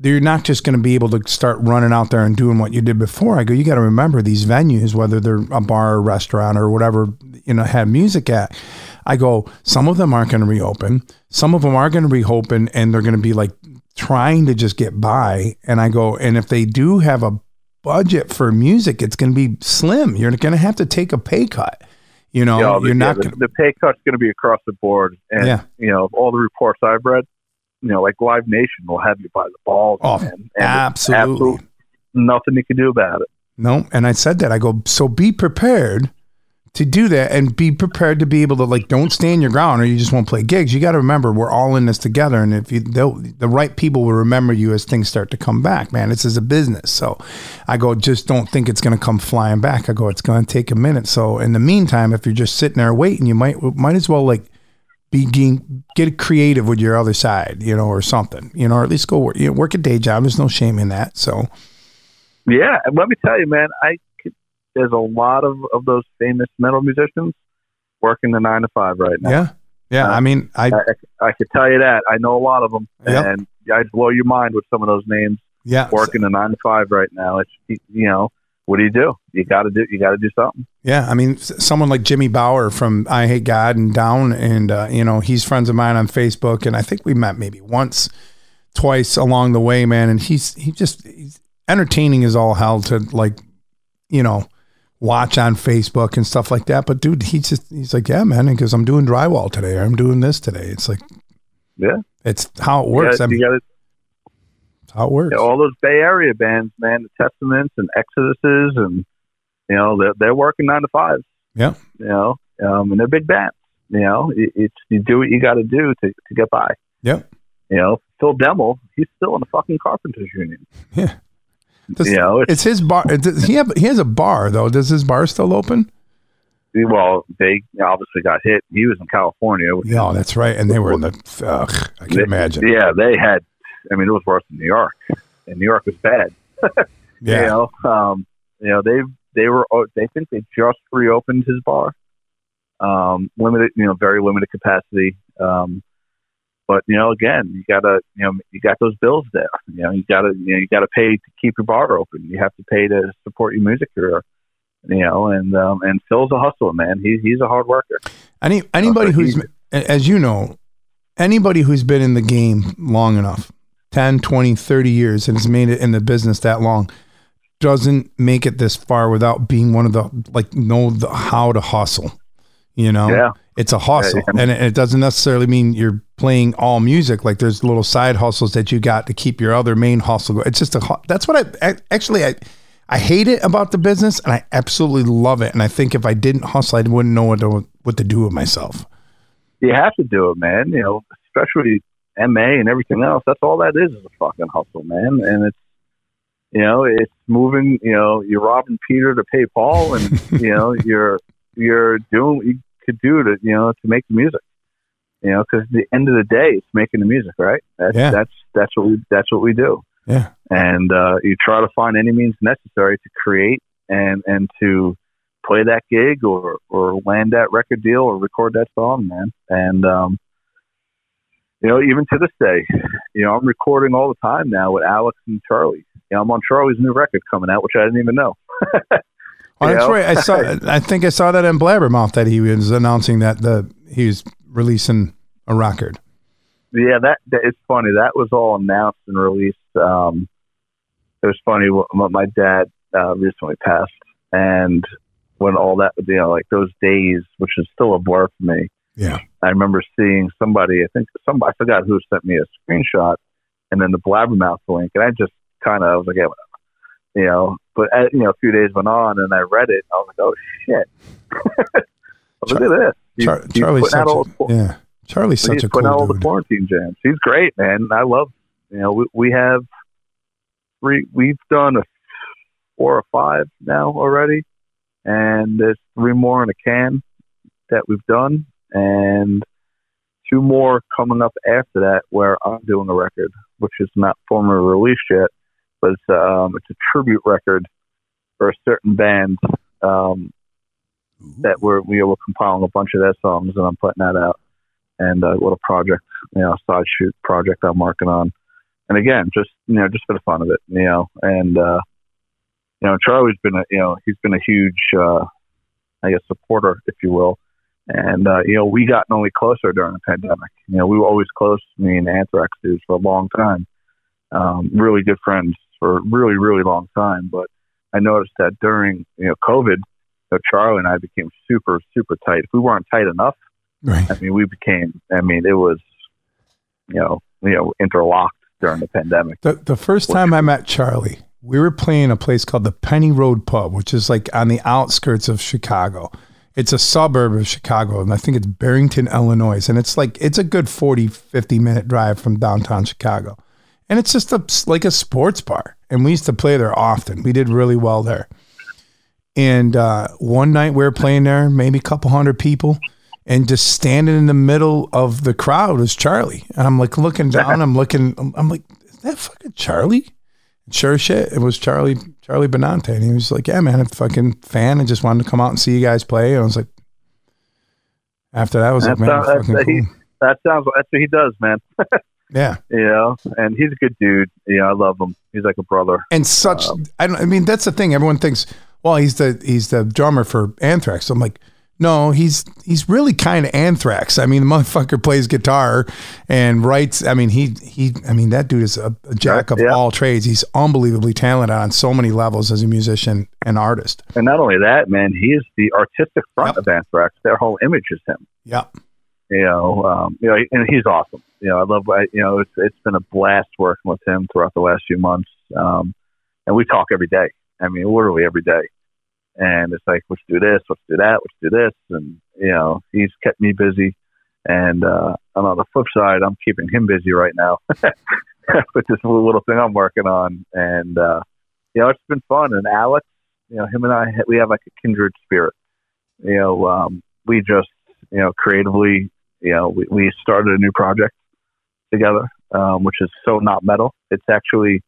you're not just going to be able to start running out there and doing what you did before. I go, you got to remember these venues, whether they're a bar, or restaurant, or whatever you know have music at. I go, some of them aren't going to reopen. Some of them are going to reopen, and they're going to be like trying to just get by. And I go, and if they do have a budget for music, it's going to be slim. You're going to have to take a pay cut. You know, You know, the- you're yeah, not the, going to. the pay cut's going to be across the board, and Yeah. you know all the reports I've read. You know, like Live Nation will have you by the balls, Oh, man. And absolutely. absolute- nothing you can do about it. No, and I said that. I go, so be prepared to do that and be prepared to be able to like don't stand your ground or you just won't play gigs. You got to remember we're all in this together and if you the right people will remember you as things start to come back, man. This is a business. So I go, just don't think it's going to come flying back. I go, it's going to take a minute. So in the meantime, if you're just sitting there waiting, you might might as well like begin get creative with your other side, you know, or something, you know, or at least go work, you know, work a day job. There's no shame in that. So Yeah, and let me tell you, man, I could, there's a lot of of those famous metal musicians working the nine to five right now. yeah, yeah. I mean, I I, I, I could tell you that. I know a lot of them, Yep. and I'd blow your mind with some of those names yeah. working the nine to five right now. It's you know, what do you do? You got to do. You got to do something. Yeah, I mean, someone like Jimmy Bower from Eyehategod and Down, and uh, you know, he's friends of mine on Facebook, and I think we met maybe once, twice along the way, man. And he's he just he's entertaining as all hell to like, you know, watch on Facebook and stuff like that. But dude, he's just he's like, yeah, man, because I'm doing drywall today, or I'm doing this today. It's like, Yeah. it's how it works. gotta- you got to it's how it works. all those Bay Area bands, man, the Testaments and Exoduses, and you know they're they're working nine to five. Yeah. You know, um, and they're big bands. You know, it, it's you do what you got to do to to get by. Yep. You know, Phil Demmel, he's still in the fucking Carpenters Union. Yeah. Does- you know, it's it's his bar. Does he have he has a bar though? Does his bar still open? well, they obviously got hit. He was in California. Yeah, that's right. And they were in the. Ugh, I can They- imagine. Yeah, they had. I mean, it was worse than New York, and New York was bad. Yeah. You know, um, you know they they were oh, they think they just reopened his bar, um, limited you know very limited capacity. Um, but you know, again, you gotta you know you got those bills there. You know, you gotta you know you gotta pay to keep your bar open. You have to pay to support your music career. You know, and um, and Phil's a hustler, man. He's he's a hard worker. Any anybody Okay, who's, as you know, anybody who's been in the game long enough, 10, 20, 30 years, and has made it in the business that long, doesn't make it this far without being one of the like know the, how to hustle. You know, Yeah. it's a hustle, Yeah. and it, it doesn't necessarily mean you're playing all music. Like there's little side hustles that you got to keep your other main hustle. Go. It's just a that's what I ac- actually I. I hate it about the business, and I absolutely love it. And I think if I didn't hustle, I wouldn't know what to what to do with myself. You have to do it, man. You know, especially MA and everything else. That's all that is is a fucking hustle, man. And it's you know, it's moving. You know, you're robbing Peter to pay Paul, and you know, you're you're doing what you could do to you know to make the music. You know, because at the end of the day, it's making the music, right? That's Yeah. that's that's what we that's what we do. Yeah. and uh, you try to find any means necessary to create and and to play that gig or or land that record deal or record that song, man. And um, you know, even to this day, you know, I'm recording all the time now with Alex and Charlie. You know, I'm on Charlie's new record coming out, which I didn't even know. Oh, You that's know? right. I saw. I think I saw that in Blabbermouth that he was announcing that the he was releasing a record. Yeah, that, that it's funny. That was all announced and released. Um, it was funny. my dad uh, recently passed, and when all that, you know, like those days, which is still a blur for me. Yeah. I remember seeing somebody. I think somebody. I forgot who sent me a screenshot, and then the Blabbermouth link, and I just kind of was like, yeah, whatever. You know, but uh, you know, a few days went on, and I read it. I was like, oh shit! Look at this. He's- Char- he's Charlie's such all a, the- yeah. Charlie's such a putting out all cool the quarantine jams. He's great, man. I love. You know, we we have three. We've done a four or five now already, and there's three more in a can that we've done, and two more coming up after that where I'm doing a record, which is not formally released yet, but it's um it's a tribute record for a certain band um that we're we were compiling a bunch of their songs and I'm putting that out and a little project, you know, side shoot project I'm working on. And again, just you know, just for the fun of it, you know. And uh, you know, Charlie's been a you know, he's been a huge uh I guess supporter, if you will. And uh, you know, we got only closer during the pandemic. You know, we were always close, me and Anthrax dudes for a long time. Um, really good friends for a really, really long time. But I noticed that during, you know, COVID, so Charlie and I became super, super tight. If we weren't tight enough, Right. I mean, we became. I mean, it was, you know, you know, interlocked during the pandemic. The the first time I met Charlie, we were playing a place called the Penny Road Pub, which is like on the outskirts of Chicago. It's a suburb of Chicago, and I think it's Barrington, Illinois. And it's like it's a good 40, 50 minute drive from downtown Chicago. And it's just a like a sports bar. And we used to play there often. We did really well there. And uh, one night we were playing there, maybe a couple hundred people, and just standing in the middle of the crowd was Charlie. And I'm like looking down, I'm looking, I'm like, is that fucking Charlie? Sure shit, it was Charlie, Charlie Benante. And he was like, yeah, man, I'm a fucking fan. I just wanted to come out and see you guys play. And I was like, after that, I was like, man, how- fucking he- cool. That sounds. That's what he does, man. Yeah. You know, and he's a good dude. You know, I love him. He's like a brother. and such Um, I don't I mean that's the thing everyone thinks well he's the he's the drummer for Anthrax So I'm like no he's he's really kind of Anthrax I mean the motherfucker plays guitar and writes I mean he he I mean that dude is a, a jack of Yeah. all trades he's unbelievably talented on so many levels as a musician and artist And not only that, man, he is the artistic front Yep. of Anthrax. Their whole image is him. yeah You know, um, you know, and he's awesome. You know, I love. I, you know, it's it's been a blast working with him throughout the last few months. Um, and we talk every day. I mean, literally every day. And it's like, let's do this, let's do that, let's do this, and you know, he's kept me busy. And uh, and on the flip side, I'm keeping him busy right now with this little, thing I'm working on. And uh, you know, it's been fun. And Alex, you know, him and I, we have like a kindred spirit. You know, um, we just, you know, creatively, you know, we, we started a new project together, um, which is so not metal. It's actually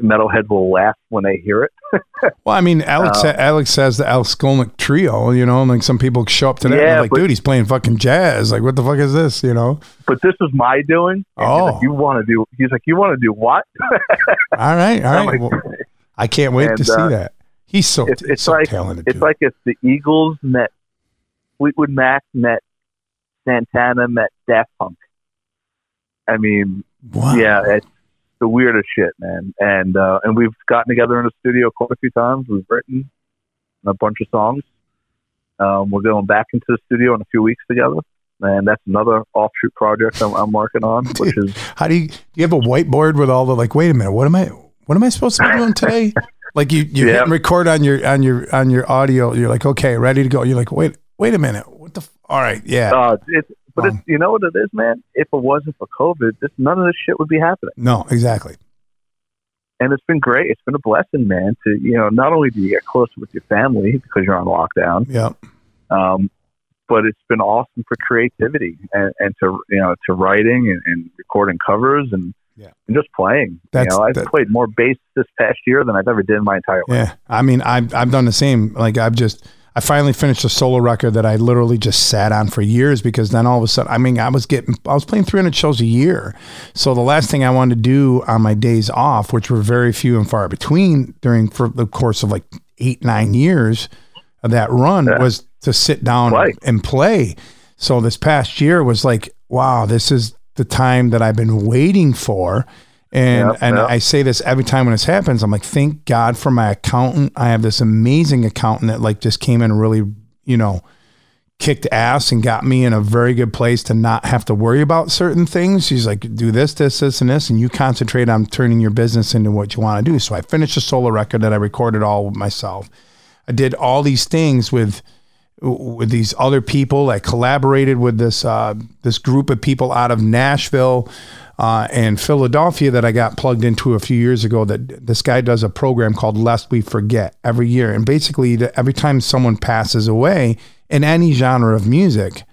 metalheads will laugh when they hear it. well I mean Alex Uh, Alex has the Alex Skolnick trio you know and like some people show up to that and Yeah, they're like but- dude he's playing fucking jazz like what the fuck is this you know But this is my doing. And Oh. like, you want to do? He's like, you want to do what? all right all I'm like, well, I can't wait to see uh, that. He's so It's, it's so like talented. it's dude. like if the Eagles met Fleetwood Mac met Santana met Daft Punk. I mean, wow. yeah, it's the weirdest shit, man. And uh, and we've gotten together in the studio quite a few times. We've written a bunch of songs. Um, we're going back into the studio in a few weeks together, and that's another offshoot project I'm, I'm working on, which is How do you do you have a whiteboard with all the like? Wait a minute, what am I? What am I supposed to be doing today? like you you Yeah. hit record on your on your on your audio. You're like, okay, ready to go. You're like, wait wait a minute, what the? F- all right, yeah, uh, it's but Um, you know what it is, man. If it wasn't for COVID, this none of this shit would be happening. no, exactly. and it's been great. It's been a blessing, man. To you know, not only do you get closer with your family because you're on lockdown, Yeah, um, but it's been awesome for creativity and, and to you know to writing and, and recording covers and Yeah. and just playing. That's- you know, I've that- played more bass this past year than I've ever did in my entire life. yeah. I mean, I've I've done the same. Like I've just. I finally finished a solo record that I literally just sat on for years because then all of a sudden, I mean, I was getting, I was playing 300 shows a year. So the last thing I wanted to do on my days off, which were very few and far between during for the course of like eight, nine years of that run, Yeah. was to sit down and play. So this past year was like, wow, this is the time that I've been waiting for. And Yep, and yep. I say this every time when this happens. I'm like, thank God for my accountant. I have this amazing accountant that like just came in and really, you know, kicked ass and got me in a very good place to not have to worry about certain things. She's like, do this, this, this, and this, and you concentrate on turning your business into what you want to do. So I finished a solo record that I recorded all myself. I did all these things with with these other people. I collaborated with this uh, this group of people out of Nashville uh, and Philadelphia that I got plugged into a few years ago. That this guy does a program called Lest We Forget every year, and basically the, every time someone passes away in any genre of music.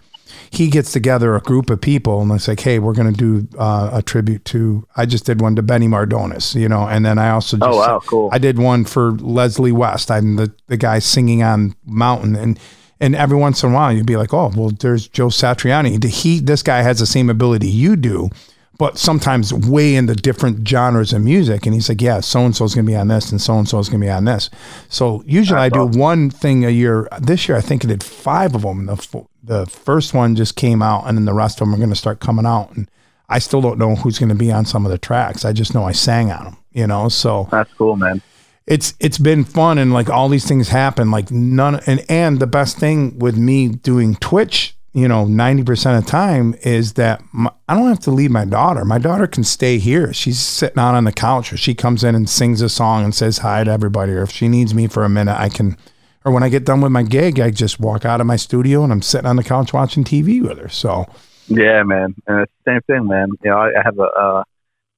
He gets together a group of people and it's like, hey, we're going to do uh, a tribute to. I just did one to Benny Mardones, you know, and then I also just Oh wow, cool. I did one for Leslie West. I'm the, the guy singing on Mountain, and and every once in a while you'd be like, oh, well, there's Joe Satriani. He this guy has the same ability you do, but sometimes way into different genres of music. And he's like, yeah, so and so is going to be on this, and so and so is going to be on this. So usually I do one thing a year. This year I think I did five of them. The the first one just came out, and then the rest of them are going to start coming out. And I still don't know who's going to be on some of the tracks. I just know I sang on them. You know, so That's cool, man. it's it's been fun and like all these things happen like none and and the best thing with me doing twitch you know 90% of the time is that my, i don't have to leave my daughter my daughter can stay here she's sitting out on the couch or she comes in and sings a song and says hi to everybody or if she needs me for a minute i can or when i get done with my gig i just walk out of my studio and i'm sitting on the couch watching tv with her so Yeah, man. And it's the same thing, man. You know, I, I have a, uh,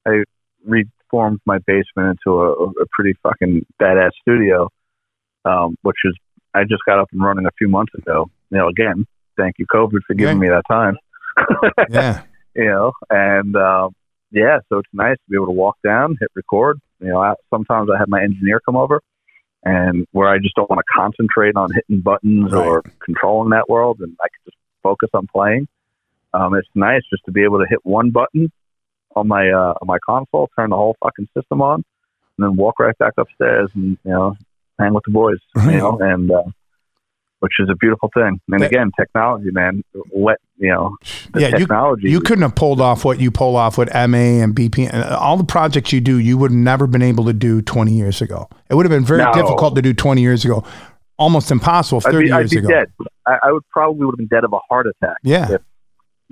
I reformed my basement into a, a pretty fucking badass studio, um, which is, I just got up and running a few months ago. You know, again, thank you, COVID, for giving me that time. yeah you know, and, um, yeah, so it's nice to be able to walk down, hit record. You know, I, sometimes I have my engineer come over and where I just don't want to concentrate on hitting buttons or controlling that world and I can just focus on playing. Um, it's nice just to be able to hit one button on my uh, on my console, turn the whole fucking system on, and then walk right back upstairs and you know hang with the boys, Right. you know, and uh, which is a beautiful thing. And That- again, technology, man, let you know Yeah, technology. You couldn't have pulled off what you pull off with MA and BP and all the projects you do. You would have never been able to do 20 years ago. It would have been very No. difficult to do 20 years ago, almost impossible I'd 30 be, I'd years be ago. dead. I, I would probably would have been dead of a heart attack. Yeah.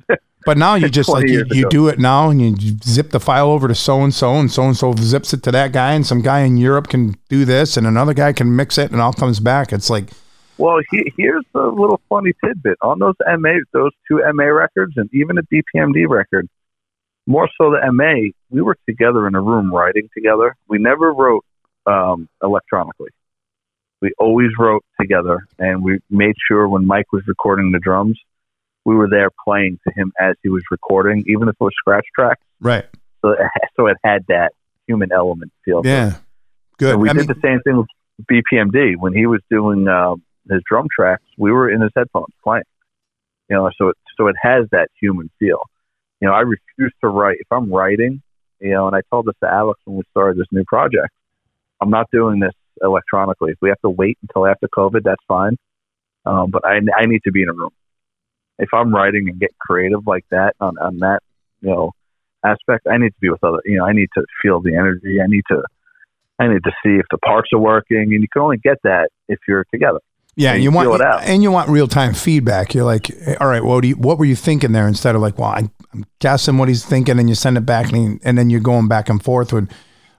If- But now you just like you, you do it now and you zip the file over to so and so and so and so zips it to that guy and some guy in Europe can do this and another guy can mix it and all comes back. It's like Well, he, here's a little funny tidbit on those MA, those two MA records, and even a BPMD record. More so the MA, we were together in a room writing together. We never wrote um, electronically. We always wrote together, and we made sure when Mike was recording the drums, we were there playing to him as he was recording, even if it was scratch tracks. right. So it, so it had that human element feel. Yeah. Good. And we I did mean, the same thing with BPMD when he was doing um, his drum tracks. We were in his headphones playing. You know, so it so it has that human feel. You know, I refuse to write if I'm writing. You know, and I told this to Alex when we started this new project. I'm not doing this electronically. If we have to wait until after COVID, that's fine. Um, but I, I need to be in a room. If I'm writing and get creative like that on, on that, you know, aspect, I need to be with other, you know, I need to feel the energy. I need to, I need to see if the parts are working and you can only get that if you're together. Yeah, And you want it out. and you want real time feedback. You're like, all right, what do you, what were you thinking there? Instead of like, well, I, I'm guessing what he's thinking, and you send it back, and, and then you're going back and forth with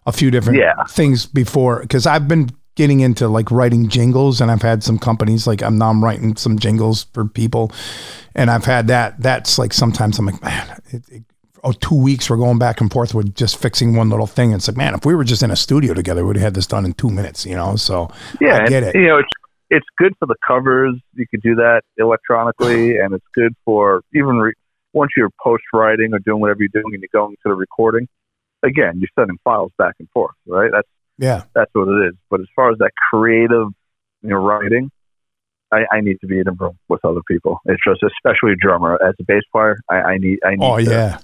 a few different Yeah. things before. Because I've been getting into like writing jingles, and I've had some companies like I'm now I'm writing some jingles for people, and I've had that. That's like sometimes I'm like, man, it, it, oh, two weeks we're going back and forth with just fixing one little thing. It's like, man, if we were just in a studio together, we'd have had this done in two minutes, you know. So Yeah, I get it. You know, it's it's good for the covers. You could do that electronically, and it's good for even re- once you're post writing or doing whatever you're doing, and you're going to the recording. Again, you're sending files back and forth, right? That's yeah. that's what it is. But as far as that creative, you know, writing, I, I need to be in a room with other people. It's just, especially a drummer. As a bass player, I, I need I need Oh yeah,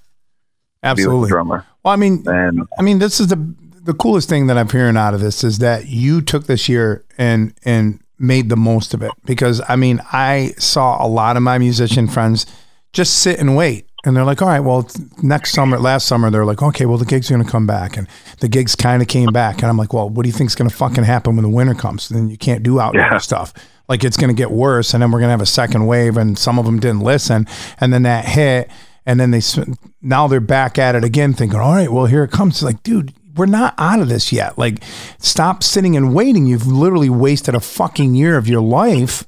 absolutely. drummer. Well, I mean, And I mean, this is the the coolest thing that I'm hearing out of this is that you took this year and and made the most of it because I mean, I saw a lot of my musician friends just sit and wait. And they're like, all right, well, next summer, last summer, they're like, okay, well, the gigs are going to come back. And the gigs kind of came back. And I'm like, well, what do you think's going to fucking happen when the winter comes? Then you can't do outdoor Yeah. stuff. Like it's going to get worse. And then we're going to have a second wave. And some of them didn't listen. And then that hit. And then they, now they're back at it again, thinking, all right, well, here it comes. It's like, dude, we're not out of this yet. Like, stop sitting and waiting. You've literally wasted a fucking year of your life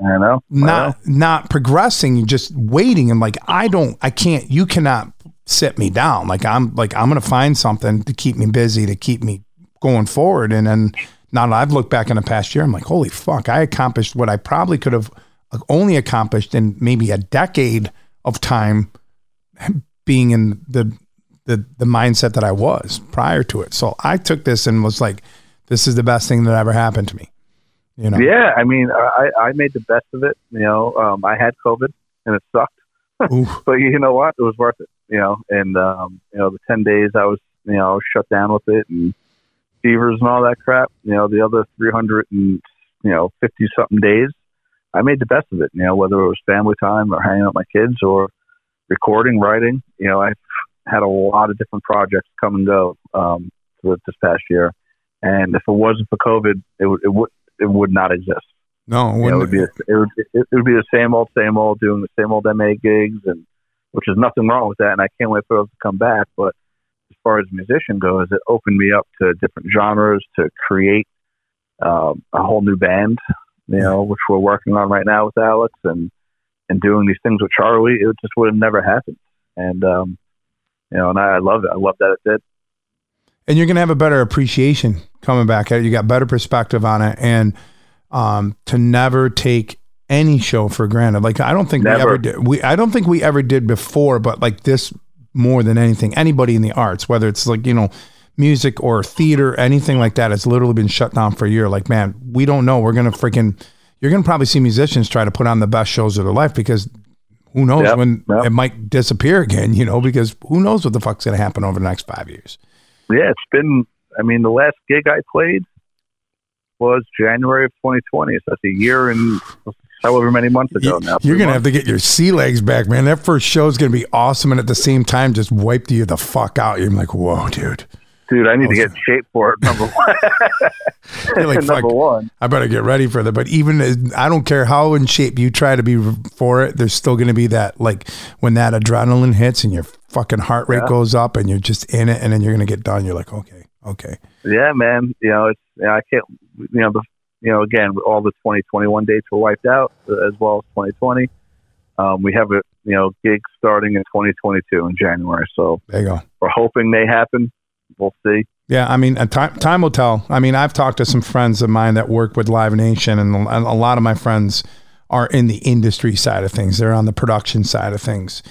I know, I know. not not progressing just waiting and like i don't i can't you cannot sit me down like i'm like i'm gonna find something to keep me busy to keep me going forward and then now that i've looked back in the past year i'm like holy fuck i accomplished what i probably could have uh, only accomplished in maybe a decade of time being in the the the mindset that i was prior to it so i took this and was like this is the best thing that ever happened to me you know Yeah, I mean, I, I made the best of it. You know, um, I had COVID and it sucked, but you know what? It was worth it. You know, and um, you know, the ten days I was, you know, shut down with it and fevers and all that crap. You know, the other three hundred and you know fifty something days, I made the best of it. You know, whether it was family time or hanging out with my kids or recording, writing. You know, I've had a lot of different projects come and go um, this past year. And if it wasn't for COVID, it would it would it would not exist. no it it would be it would it, it would be the same old same old doing the same old MA gigs and which is nothing wrong with that and I can't wait for those to come back. But as far as musician goes, it opened me up to different genres to create um, a whole new band, you know, which we're working on right now with Alex and and doing these things with Charlie. It just would have never happened. And um, you know, and I, I love it. I love that it did. and you're going to have a better appreciation coming back at it. You got better perspective on it, and um, to never take any show for granted. Like I don't think we ever did. We I don't think we ever did before, but like this more than anything, anybody in the arts, whether it's like you know music or theater, anything like that, has literally been shut down for a year. Like man, we don't know. We're gonna freaking. You're gonna probably see musicians try to put on the best shows of their life because who knows Yep, when yep. it might disappear again. You know, because who knows what the fuck's gonna happen over the next five years. Yeah, it's been. I mean, the last gig I played was January of 2020. So that's a year and however many months ago now. You're gonna have to get your sea legs back, man. That first show is gonna be awesome, and at the same time, just wipe you the fuck out. You're like, whoa, dude. Dude, I need to get in shape for it. Number one. Like, number fuck. one. I better get ready for that. But even as, I don't care how in shape you try to be for it, there's still gonna be that like when that adrenaline hits and your fucking heart rate Yeah. goes up and you're just in it, and then you're gonna get done. You're like, okay, okay. Yeah, man. You know, it's. You know, I can't. You know, the. You know, again, all the 2021 dates were wiped out uh, as well as 2020. Um, we have a you know gig starting in 2022 in January, so There you go. we're hoping they happen. We'll see. Yeah, I mean, uh, time time will tell. I mean, I've talked to some friends of mine that work with Live Nation, and a lot of my friends are in the industry side of things. They're on the production side of things,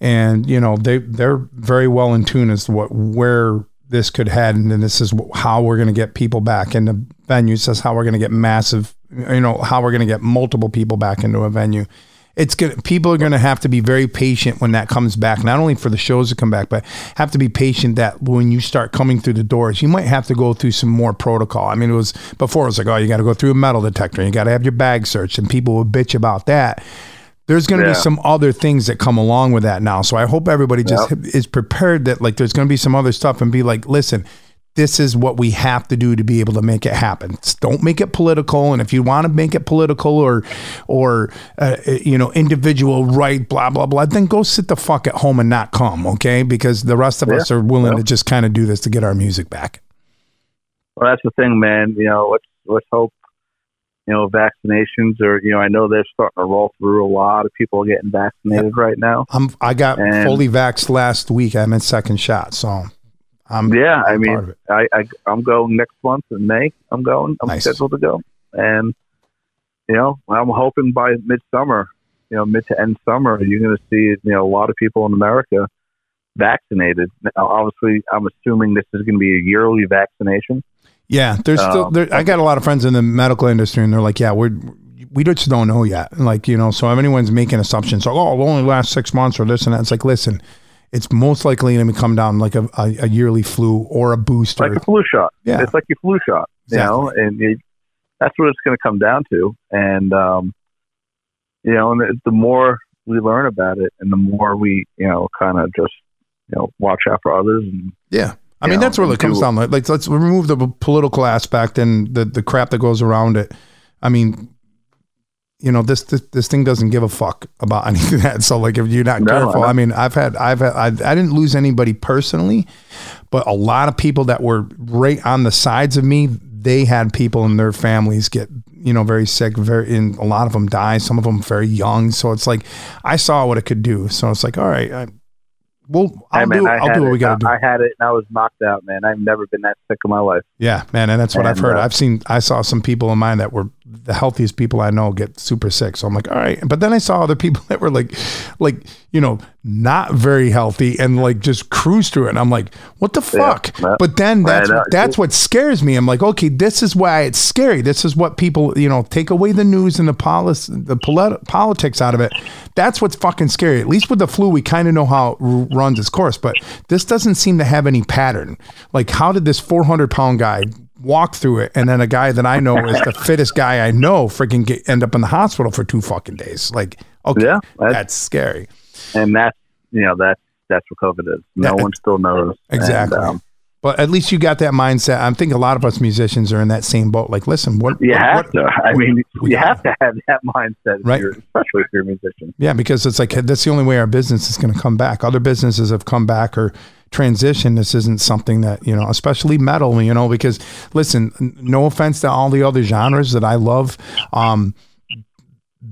and you know they they're very well in tune as to what where this could head, and this is how we're going to get people back into venues. That's how we're going to get massive. You know how we're going to get multiple people back into a venue, it's gonna people are gonna have to be very patient when that comes back. Not only for the shows to come back, but have to be patient that when you start coming through the doors, you might have to go through some more protocol. I mean, it was before it was like, oh, you got to go through a metal detector, you got to have your bag searched, and people would bitch about that. There's going to Yeah. be some other things that come along with that now. So I hope everybody just is prepared that like there's going to be some other stuff and be like, listen, this is what we have to do to be able to make it happen. Don't make it political. And if you want to make it political or, or uh, you know, individual right, blah blah blah, then go sit the fuck at home and not come, okay? Because the rest of us are willing Yeah. to just kind of do this to get our music back. Well, that's the thing, man. You know, let's let's hope. You know, vaccinations are. You know, I know they're starting to roll through. A lot of people are getting vaccinated right now. I'm I got And- fully vaxxed last week. I'm in second shot, so I'm Yeah, I I'm part mean. I, I I'm going next month in May. I'm going. I'm Nice. scheduled to go, and you know, I'm hoping by midsummer, you know, mid to end summer, you're going to see you know a lot of people in America vaccinated. Now, obviously, I'm assuming this is going to be a yearly vaccination. Yeah, there's still Um, there, I got a lot of friends in the medical industry, and they're like, "Yeah, we're we just don't know yet." Like you know, so if anyone's making assumptions, like, "Oh, it'll only last six months" or this and that, it's like, listen, it's most likely going to come down like a, a, a yearly flu or a booster. like a flu shot. Yeah. It's like your flu shot, you know, and it, that's what it's going to come down to. And, um, you know, and the, the more we learn about it and the more we, you know, kind of just, you know, watch out for others. And, yeah, I mean know, that's what it comes do- down. Like, like let's remove the political aspect and the the crap that goes around it. I mean. You know this, this this thing doesn't give a fuck about any of that. So like if you're not No, careful, I. I mean I've had I've had I, I didn't lose anybody personally, but a lot of people that were right on the sides of me, they had people in their families get you know very sick, very and a lot of them die. Some of them very young. So it's like I saw what it could do. So it's like all right, I, well I'll Hey, man, do I'll do what it, we got to do. I had it and I was knocked out, man. I've never been that sick in my life. Yeah, man, and that's what I've heard. uh, I've seen, I saw some people in mine that were the healthiest people I know get super sick. So I'm like, all right. But then I saw other people that were like, like you know, not very healthy and like just cruise through it. And I'm like, what the fuck? yeah. but then that's Right, that's what scares me. I'm like, okay, this is why it's scary. This is what people, you know, take away the news and the policy, the polit- politics out of it. That's what's fucking scary. At least with the flu, we kind of know how it r- runs its course. But this doesn't seem to have any pattern. Like, how did this 400 pound guy walk through it, and then a guy that I know is the fittest guy I know freaking get, end up in the hospital for two fucking days? Like, okay, Yeah, that's- that's scary. And that's, you know, that's, that's what COVID is. No Yeah, one still knows. Exactly. And, um, but at least you got that mindset. I think a lot of us musicians are in that same boat. Like, listen, what you what- have what- to. I mean, we you have to have that mindset, if Right. you're, especially if you're a musician. Yeah, because it's like that's the only way our business is going to come back. Other businesses have come back or transition. This isn't something that you know, especially metal. You know, because listen, no offense to all the other genres that I love. Um,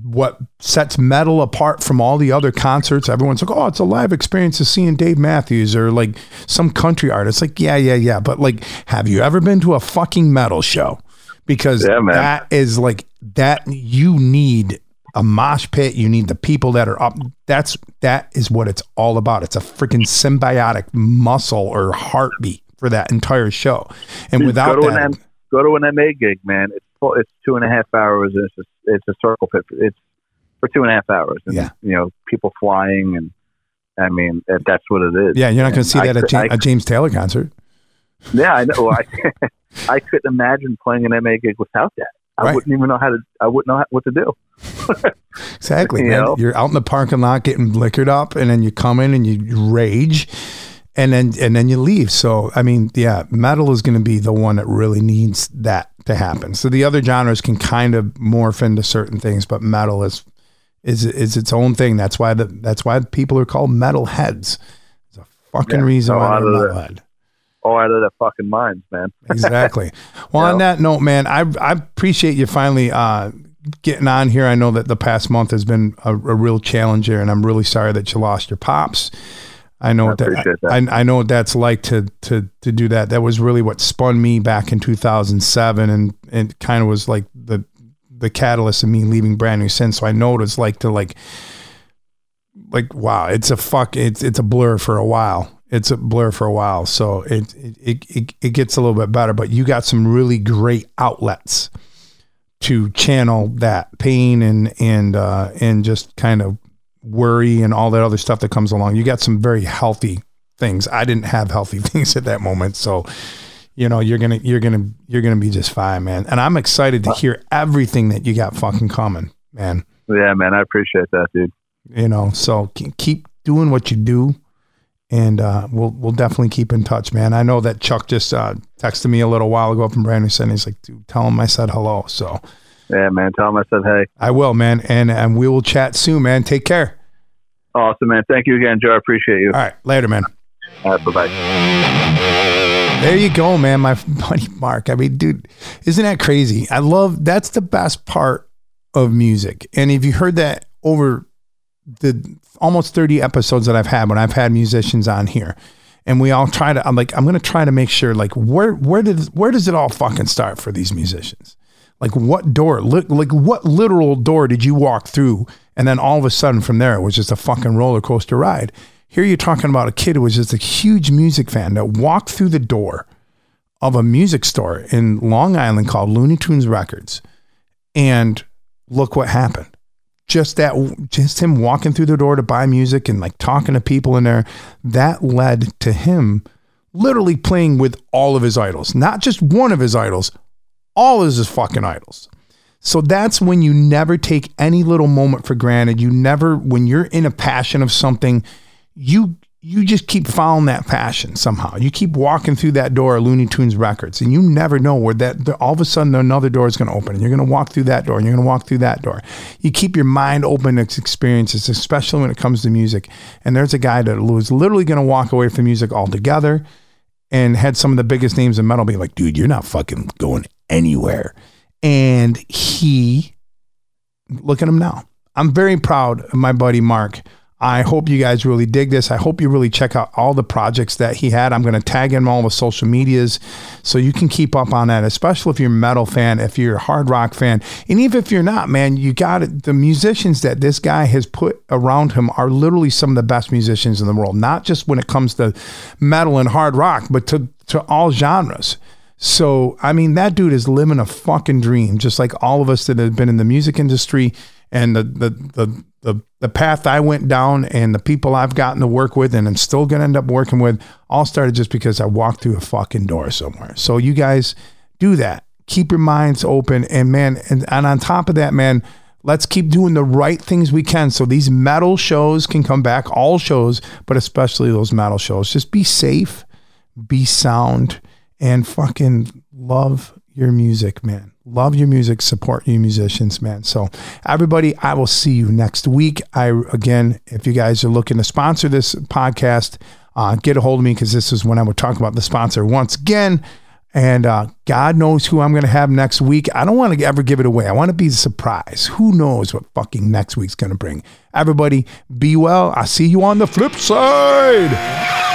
what sets metal apart from all the other concerts? Everyone's like, "Oh, it's a live experience of seeing Dave Matthews or like some country artist." Like, yeah, yeah, yeah. But like, have you ever been to a fucking metal show? Because Yeah, that is like that. You need a mosh pit. You need the people that are up. That's that is what it's all about. It's a freaking symbiotic muscle or heartbeat for that entire show. And without go to that, an M, go to an MA gig, man. It's full, it's two and a half hours. And it's a, it's a circle pit. It's for two and a half hours. And, Yeah. You know, people flying, and I mean that, that's what it is. yeah, you're not going to see I that at could- Ja- I- a James Taylor concert. Yeah, I know. I I couldn't imagine playing an MA gig without that. I Right. wouldn't even know how to. I wouldn't know how, what to do. Exactly. You man. know? You're out in the parking lot getting liquored up, and then you come in and you rage, and then and then you leave. So I mean, yeah, metal is going to be the one that really needs that to happen. So the other genres can kind of morph into certain things, but metal is is is its own thing. That's why the that's why people are called metal heads. There's a fucking Yeah, reason why they're of the- head. All out of their fucking minds, man. Exactly. Well, on know? that note, man, I I appreciate you finally uh, getting on here. I know that the past month has been a, a real challenger, and I'm really sorry that you lost your pops. I know I what that, that. I, I know what that's like to to to do that. That was really what spun me back in 2007, and it kind of was like the the catalyst of me leaving Brand New Sin. So I know what it's like to like like wow, it's a fuck, it's it's a blur for a while. It's a blur for a while. So it it it, it, it gets a little bit better, but you got some really great outlets to channel that pain and and uh, and just kind of worry and all that other stuff that comes along. You got some very healthy things. I didn't have healthy things at that moment, so you know you're gonna you're gonna you're gonna be just fine, man. And I'm excited to hear everything that you got fucking coming, man. Yeah, man, I appreciate that, dude. You know, so keep doing what you do, and uh, we'll we'll definitely keep in touch, man. I know that Chuck just uh, texted me a little while ago from Brandon Center. He's like, dude, tell him I said hello. So Yeah, man. Tell him I said hey. I will, man, and and we will chat soon, man. Take care. Awesome, man. Thank you again, Joe. I appreciate you. All right, later, man. All right, bye bye. There you go, man. My buddy Mark. I mean, dude, isn't that crazy? I love that's the best part of music. And if you heard that over the almost 30 episodes that I've had when I've had musicians on here, and we all try to I'm like, I'm gonna try to make sure like where where did where does it all fucking start for these musicians? Like what door, li- like what literal door did you walk through? And then all of a sudden from there, it was just a fucking roller coaster ride. Here you're talking about a kid who was just a huge music fan that walked through the door of a music store in Long Island called Looney Tunes Records. And look what happened. Just that, just him walking through the door to buy music and like talking to people in there, that led to him literally playing with all of his idols, not just one of his idols, all of his fucking idols. So that's when you never take any little moment for granted. You never, when you're in a passion of something, you you just keep following that passion somehow. You keep walking through that door of Looney Tunes Records, and you never know where that all of a sudden another door is going to open, and you're going to walk through that door, and you're going to walk through that door. You keep your mind open to experiences, especially when it comes to music. And there's a guy that was literally going to walk away from music altogether, and had some of the biggest names in metal be like, "Dude, you're not fucking going anywhere." And he, look at him now. I'm very proud of my buddy Mark. I hope you guys really dig this. I hope you really check out all the projects that he had. I'm going to tag him all the social medias so you can keep up on that, especially if you're a metal fan, if you're a hard rock fan. And even if you're not, man, you got it. The musicians that this guy has put around him are literally some of the best musicians in the world, not just when it comes to metal and hard rock, but to, to all genres. So, I mean, that dude is living a fucking dream, just like all of us that have been in the music industry and the the the the, the path I went down and the people I've gotten to work with and I'm still gonna end up working with all started just because I walked through a fucking door somewhere. So you guys do that. Keep your minds open and man, and, and on top of that, man, let's keep doing the right things we can so these metal shows can come back, all shows, but especially those metal shows. Just be safe, be sound, and fucking love your music, man. Love your music, support you musicians, man. So, everybody, I will see you next week. I again, if you guys are looking to sponsor this podcast, uh, get a hold of me because this is when I would talk about the sponsor once again. And uh, God knows who I'm going to have next week. I don't want to ever give it away. I want to be a surprise. Who knows what fucking next week's going to bring? Everybody, be well. I'll see you on the flip side.